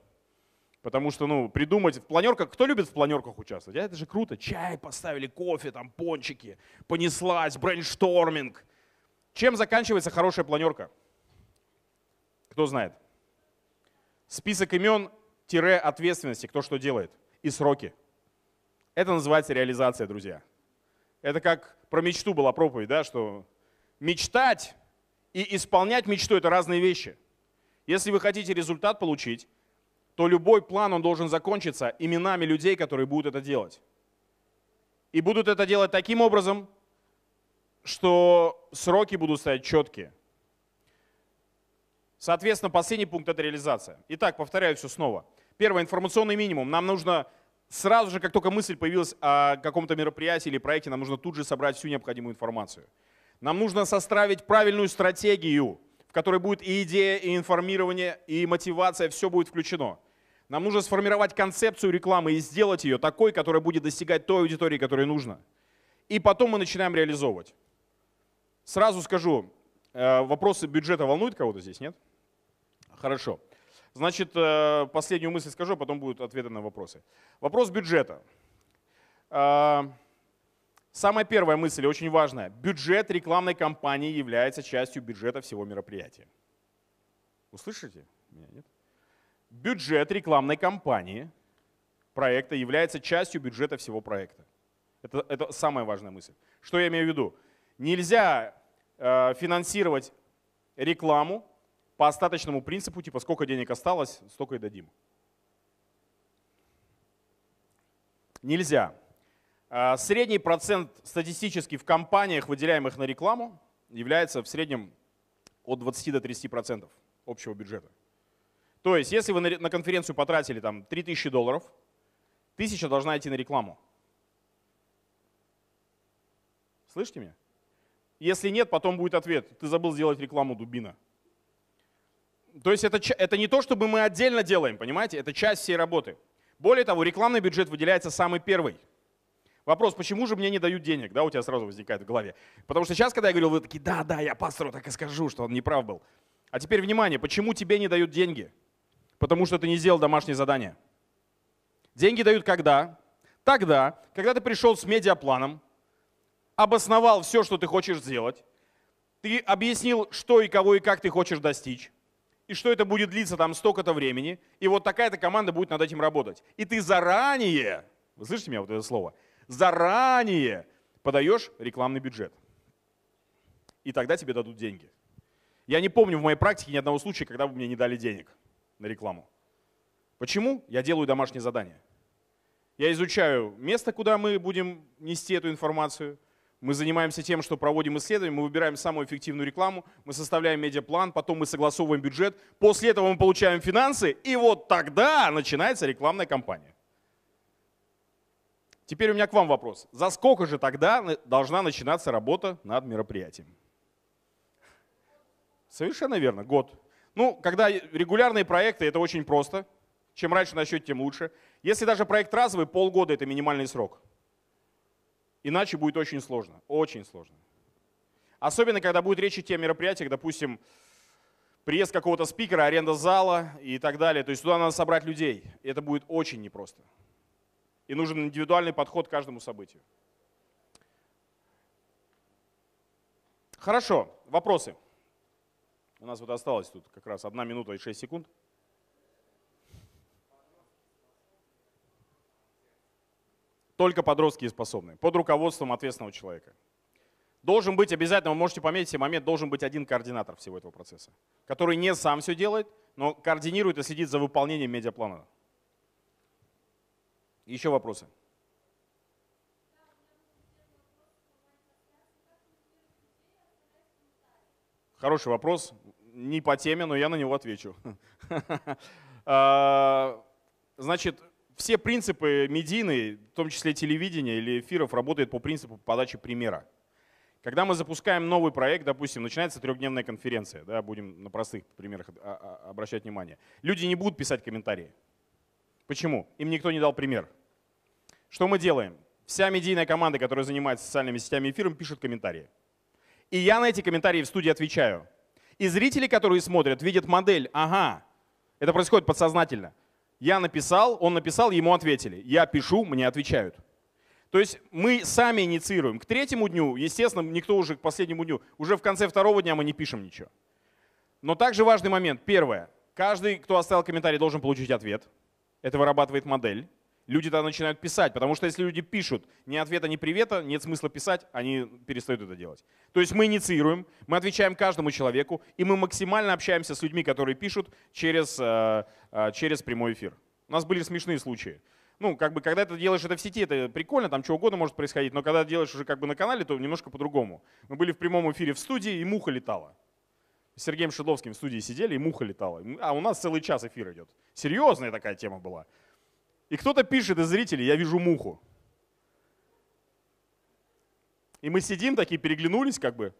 Потому что, ну, придумать в планерках, кто любит в планерках участвовать? А это же круто. Чай поставили, кофе, там, пончики, понеслась, brainstorming. Чем заканчивается хорошая планерка? Кто знает? Список имен-ответственности, кто что делает, и сроки. Это называется реализация, друзья. Это как про мечту была проповедь, да, что мечтать и исполнять мечту – это разные вещи. Если вы хотите результат получить, то любой план, он должен закончиться именами людей, которые будут это делать. И будут это делать таким образом, что сроки будут стоять четкие. Соответственно, последний пункт – это реализация. Итак, повторяю все снова. Первое, информационный минимум. Нам нужно Сразу же, как только мысль появилась о каком-то мероприятии или проекте, нам нужно тут же собрать всю необходимую информацию. Нам нужно составить правильную стратегию, в которой будет и идея, и информирование, и мотивация, все будет включено. Нам нужно сформировать концепцию рекламы и сделать ее такой, которая будет достигать той аудитории, которой нужно. И потом мы начинаем реализовывать. Сразу скажу, э, вопросы бюджета волнуют кого-то здесь, нет? Хорошо. Значит, э, последнюю мысль скажу, а потом будут ответы на вопросы. Вопрос бюджета. Э, самая первая мысль, очень важная. Бюджет рекламной кампании является частью бюджета всего мероприятия. Услышите меня, нет? бюджет рекламной кампании проекта является частью бюджета всего проекта. Это, это самая важная мысль. Что я имею в виду? Нельзя э, финансировать рекламу по остаточному принципу, типа сколько денег осталось, столько и дадим. Нельзя. Э, средний процент статистически в компаниях, выделяемых на рекламу, является в среднем от 20 до 30 процентов общего бюджета. То есть, если вы на конференцию потратили там 3000 долларов, 1000 должна идти на рекламу. Слышите меня? Если нет, потом будет ответ. Ты забыл сделать рекламу дубина. То есть это, это не то, чтобы мы отдельно делаем, понимаете? Это часть всей работы. Более того, рекламный бюджет выделяется самый первый. Вопрос, почему же мне не дают денег, да, у тебя сразу возникает в голове. Потому что сейчас, когда я говорил, вы такие, да, да, я пастору так и скажу, что он не прав был. А теперь внимание, почему тебе не дают деньги? потому что ты не сделал домашнее задание. Деньги дают когда? Тогда, когда ты пришел с медиапланом, обосновал все, что ты хочешь сделать, ты объяснил, что и кого и как ты хочешь достичь, и что это будет длиться там столько-то времени, и вот такая-то команда будет над этим работать. И ты заранее, вы слышите меня вот это слово, заранее подаешь рекламный бюджет. И тогда тебе дадут деньги. Я не помню в моей практике ни одного случая, когда бы мне не дали денег на рекламу. Почему? Я делаю домашнее задание. Я изучаю место, куда мы будем нести эту информацию. Мы занимаемся тем, что проводим исследования, мы выбираем самую эффективную рекламу, мы составляем медиаплан, потом мы согласовываем бюджет, после этого мы получаем финансы, и вот тогда начинается рекламная кампания. Теперь у меня к вам вопрос. За сколько же тогда должна начинаться работа над мероприятием? Совершенно верно, год. Ну, когда регулярные проекты, это очень просто. Чем раньше начнете, тем лучше. Если даже проект разовый, полгода это минимальный срок. Иначе будет очень сложно, очень сложно. Особенно, когда будет речь идти о мероприятиях, допустим, приезд какого-то спикера, аренда зала и так далее. То есть туда надо собрать людей. И это будет очень непросто. И нужен индивидуальный подход к каждому событию. Хорошо, вопросы? У нас вот осталось тут как раз одна минута и шесть секунд. Только подростки способны, под руководством ответственного человека. Должен быть обязательно, вы можете пометить себе момент, должен быть один координатор всего этого процесса, который не сам все делает, но координирует и следит за выполнением медиаплана. Еще вопросы? Хороший вопрос, не по теме, но я на него отвечу. А, значит, все принципы медийные, в том числе телевидения или эфиров, работают по принципу подачи примера. Когда мы запускаем новый проект, допустим, начинается трехдневная конференция, да, будем на простых примерах а, а, обращать внимание. Люди не будут писать комментарии. Почему? Им никто не дал пример. Что мы делаем? Вся медийная команда, которая занимается социальными сетями и эфиром, пишет комментарии. И я на эти комментарии в студии отвечаю. И зрители, которые смотрят, видят модель. Ага, это происходит подсознательно. Я написал, он написал, ему ответили. Я пишу, мне отвечают. То есть мы сами инициируем. К третьему дню, естественно, никто уже к последнему дню, уже в конце второго дня мы не пишем ничего. Но также важный момент. Первое. Каждый, кто оставил комментарий, должен получить ответ. Это вырабатывает модель люди тогда начинают писать, потому что если люди пишут ни ответа, ни привета, нет смысла писать, они перестают это делать. То есть мы инициируем, мы отвечаем каждому человеку, и мы максимально общаемся с людьми, которые пишут через, э, э, через прямой эфир. У нас были смешные случаи. Ну, как бы, когда ты делаешь это в сети, это прикольно, там что угодно может происходить, но когда делаешь уже как бы на канале, то немножко по-другому. Мы были в прямом эфире в студии, и муха летала. С Сергеем Шедловским в студии сидели, и муха летала. А у нас целый час эфир идет. Серьезная такая тема была. И кто-то пишет из зрителей, я вижу муху. И мы сидим такие, переглянулись как бы.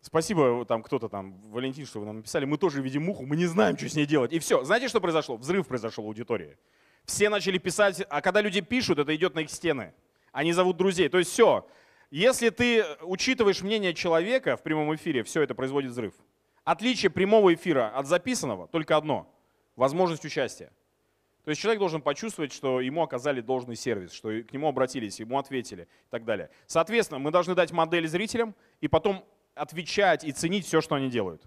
Спасибо, там кто-то там, Валентин, что вы нам написали. Мы тоже видим муху, мы не знаем, что с ней делать. И все. Знаете, что произошло? Взрыв произошел в аудитории. Все начали писать, а когда люди пишут, это идет на их стены. Они зовут друзей. То есть все. Если ты учитываешь мнение человека в прямом эфире, все это производит взрыв. Отличие прямого эфира от записанного только одно – возможность участия. То есть человек должен почувствовать, что ему оказали должный сервис, что к нему обратились, ему ответили и так далее. Соответственно, мы должны дать модель зрителям и потом отвечать и ценить все, что они делают.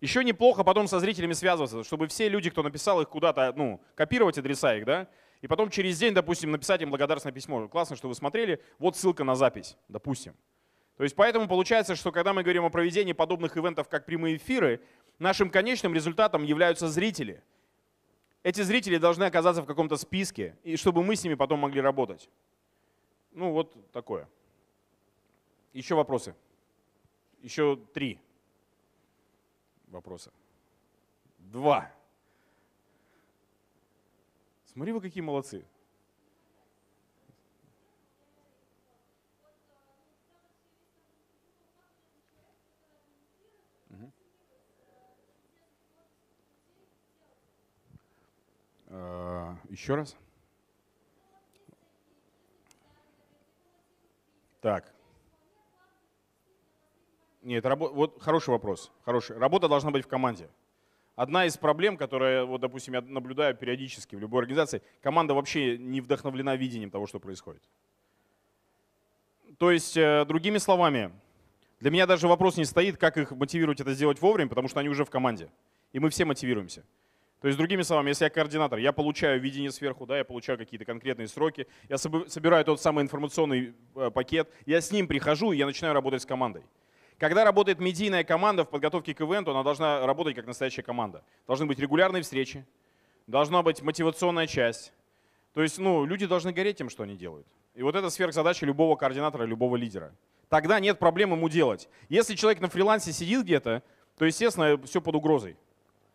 Еще неплохо потом со зрителями связываться, чтобы все люди, кто написал их куда-то, ну, копировать адреса их, да, и потом через день, допустим, написать им благодарственное письмо. Классно, что вы смотрели, вот ссылка на запись, допустим. То есть поэтому получается, что когда мы говорим о проведении подобных ивентов, как прямые эфиры, нашим конечным результатом являются зрители. Эти зрители должны оказаться в каком-то списке, и чтобы мы с ними потом могли работать. Ну вот такое. Еще вопросы? Еще три вопроса. Два. Смотри, вы какие молодцы. А, еще раз. Так. Нет, рабо... вот хороший вопрос. Хороший. Работа должна быть в команде. Одна из проблем, которая, вот, допустим, я наблюдаю периодически в любой организации, команда вообще не вдохновлена видением того, что происходит. То есть, э, другими словами, для меня даже вопрос не стоит, как их мотивировать это сделать вовремя, потому что они уже в команде. И мы все мотивируемся. То есть, другими словами, если я координатор, я получаю видение сверху, да, я получаю какие-то конкретные сроки, я собираю тот самый информационный э, пакет, я с ним прихожу и я начинаю работать с командой. Когда работает медийная команда в подготовке к ивенту, она должна работать как настоящая команда. Должны быть регулярные встречи, должна быть мотивационная часть. То есть ну, люди должны гореть тем, что они делают. И вот это сверхзадача любого координатора, любого лидера. Тогда нет проблем ему делать. Если человек на фрилансе сидит где-то, то, естественно, все под угрозой.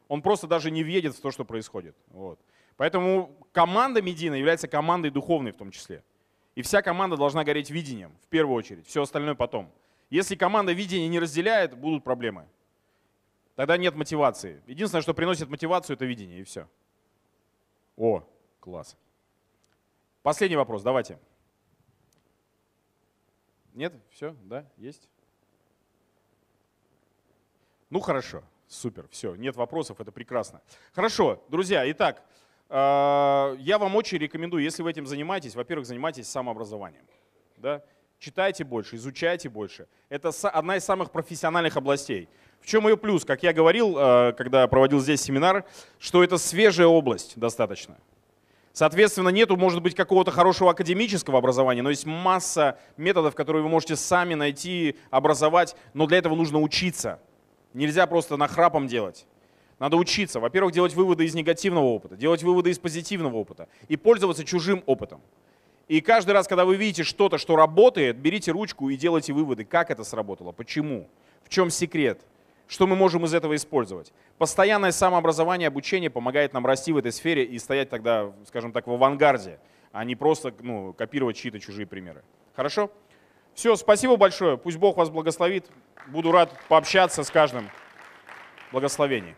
Он просто даже не въедет в то, что происходит. Вот. Поэтому команда медийная является командой духовной в том числе. И вся команда должна гореть видением в первую очередь, все остальное потом. Если команда видения не разделяет, будут проблемы. Тогда нет мотивации. Единственное, что приносит мотивацию, это видение, и все. О, класс. Последний вопрос, давайте. Нет? Все? Да? Есть? Ну хорошо, супер, все, нет вопросов, это прекрасно. Хорошо, друзья, итак, э, я вам очень рекомендую, если вы этим занимаетесь, во-первых, занимайтесь самообразованием. Да? Читайте больше, изучайте больше. Это одна из самых профессиональных областей. В чем ее плюс? Как я говорил, э, когда проводил здесь семинар, что это свежая область достаточно. Соответственно, нету, может быть, какого-то хорошего академического образования, но есть масса методов, которые вы можете сами найти, образовать, но для этого нужно учиться. Нельзя просто нахрапом делать. Надо учиться. Во-первых, делать выводы из негативного опыта, делать выводы из позитивного опыта и пользоваться чужим опытом. И каждый раз, когда вы видите что-то, что работает, берите ручку и делайте выводы, как это сработало, почему, в чем секрет, что мы можем из этого использовать. Постоянное самообразование, обучение помогает нам расти в этой сфере и стоять тогда, скажем так, в авангарде, а не просто ну, копировать чьи-то чужие примеры. Хорошо? Все, спасибо большое. Пусть Бог вас благословит. Буду рад пообщаться с каждым. Благословений.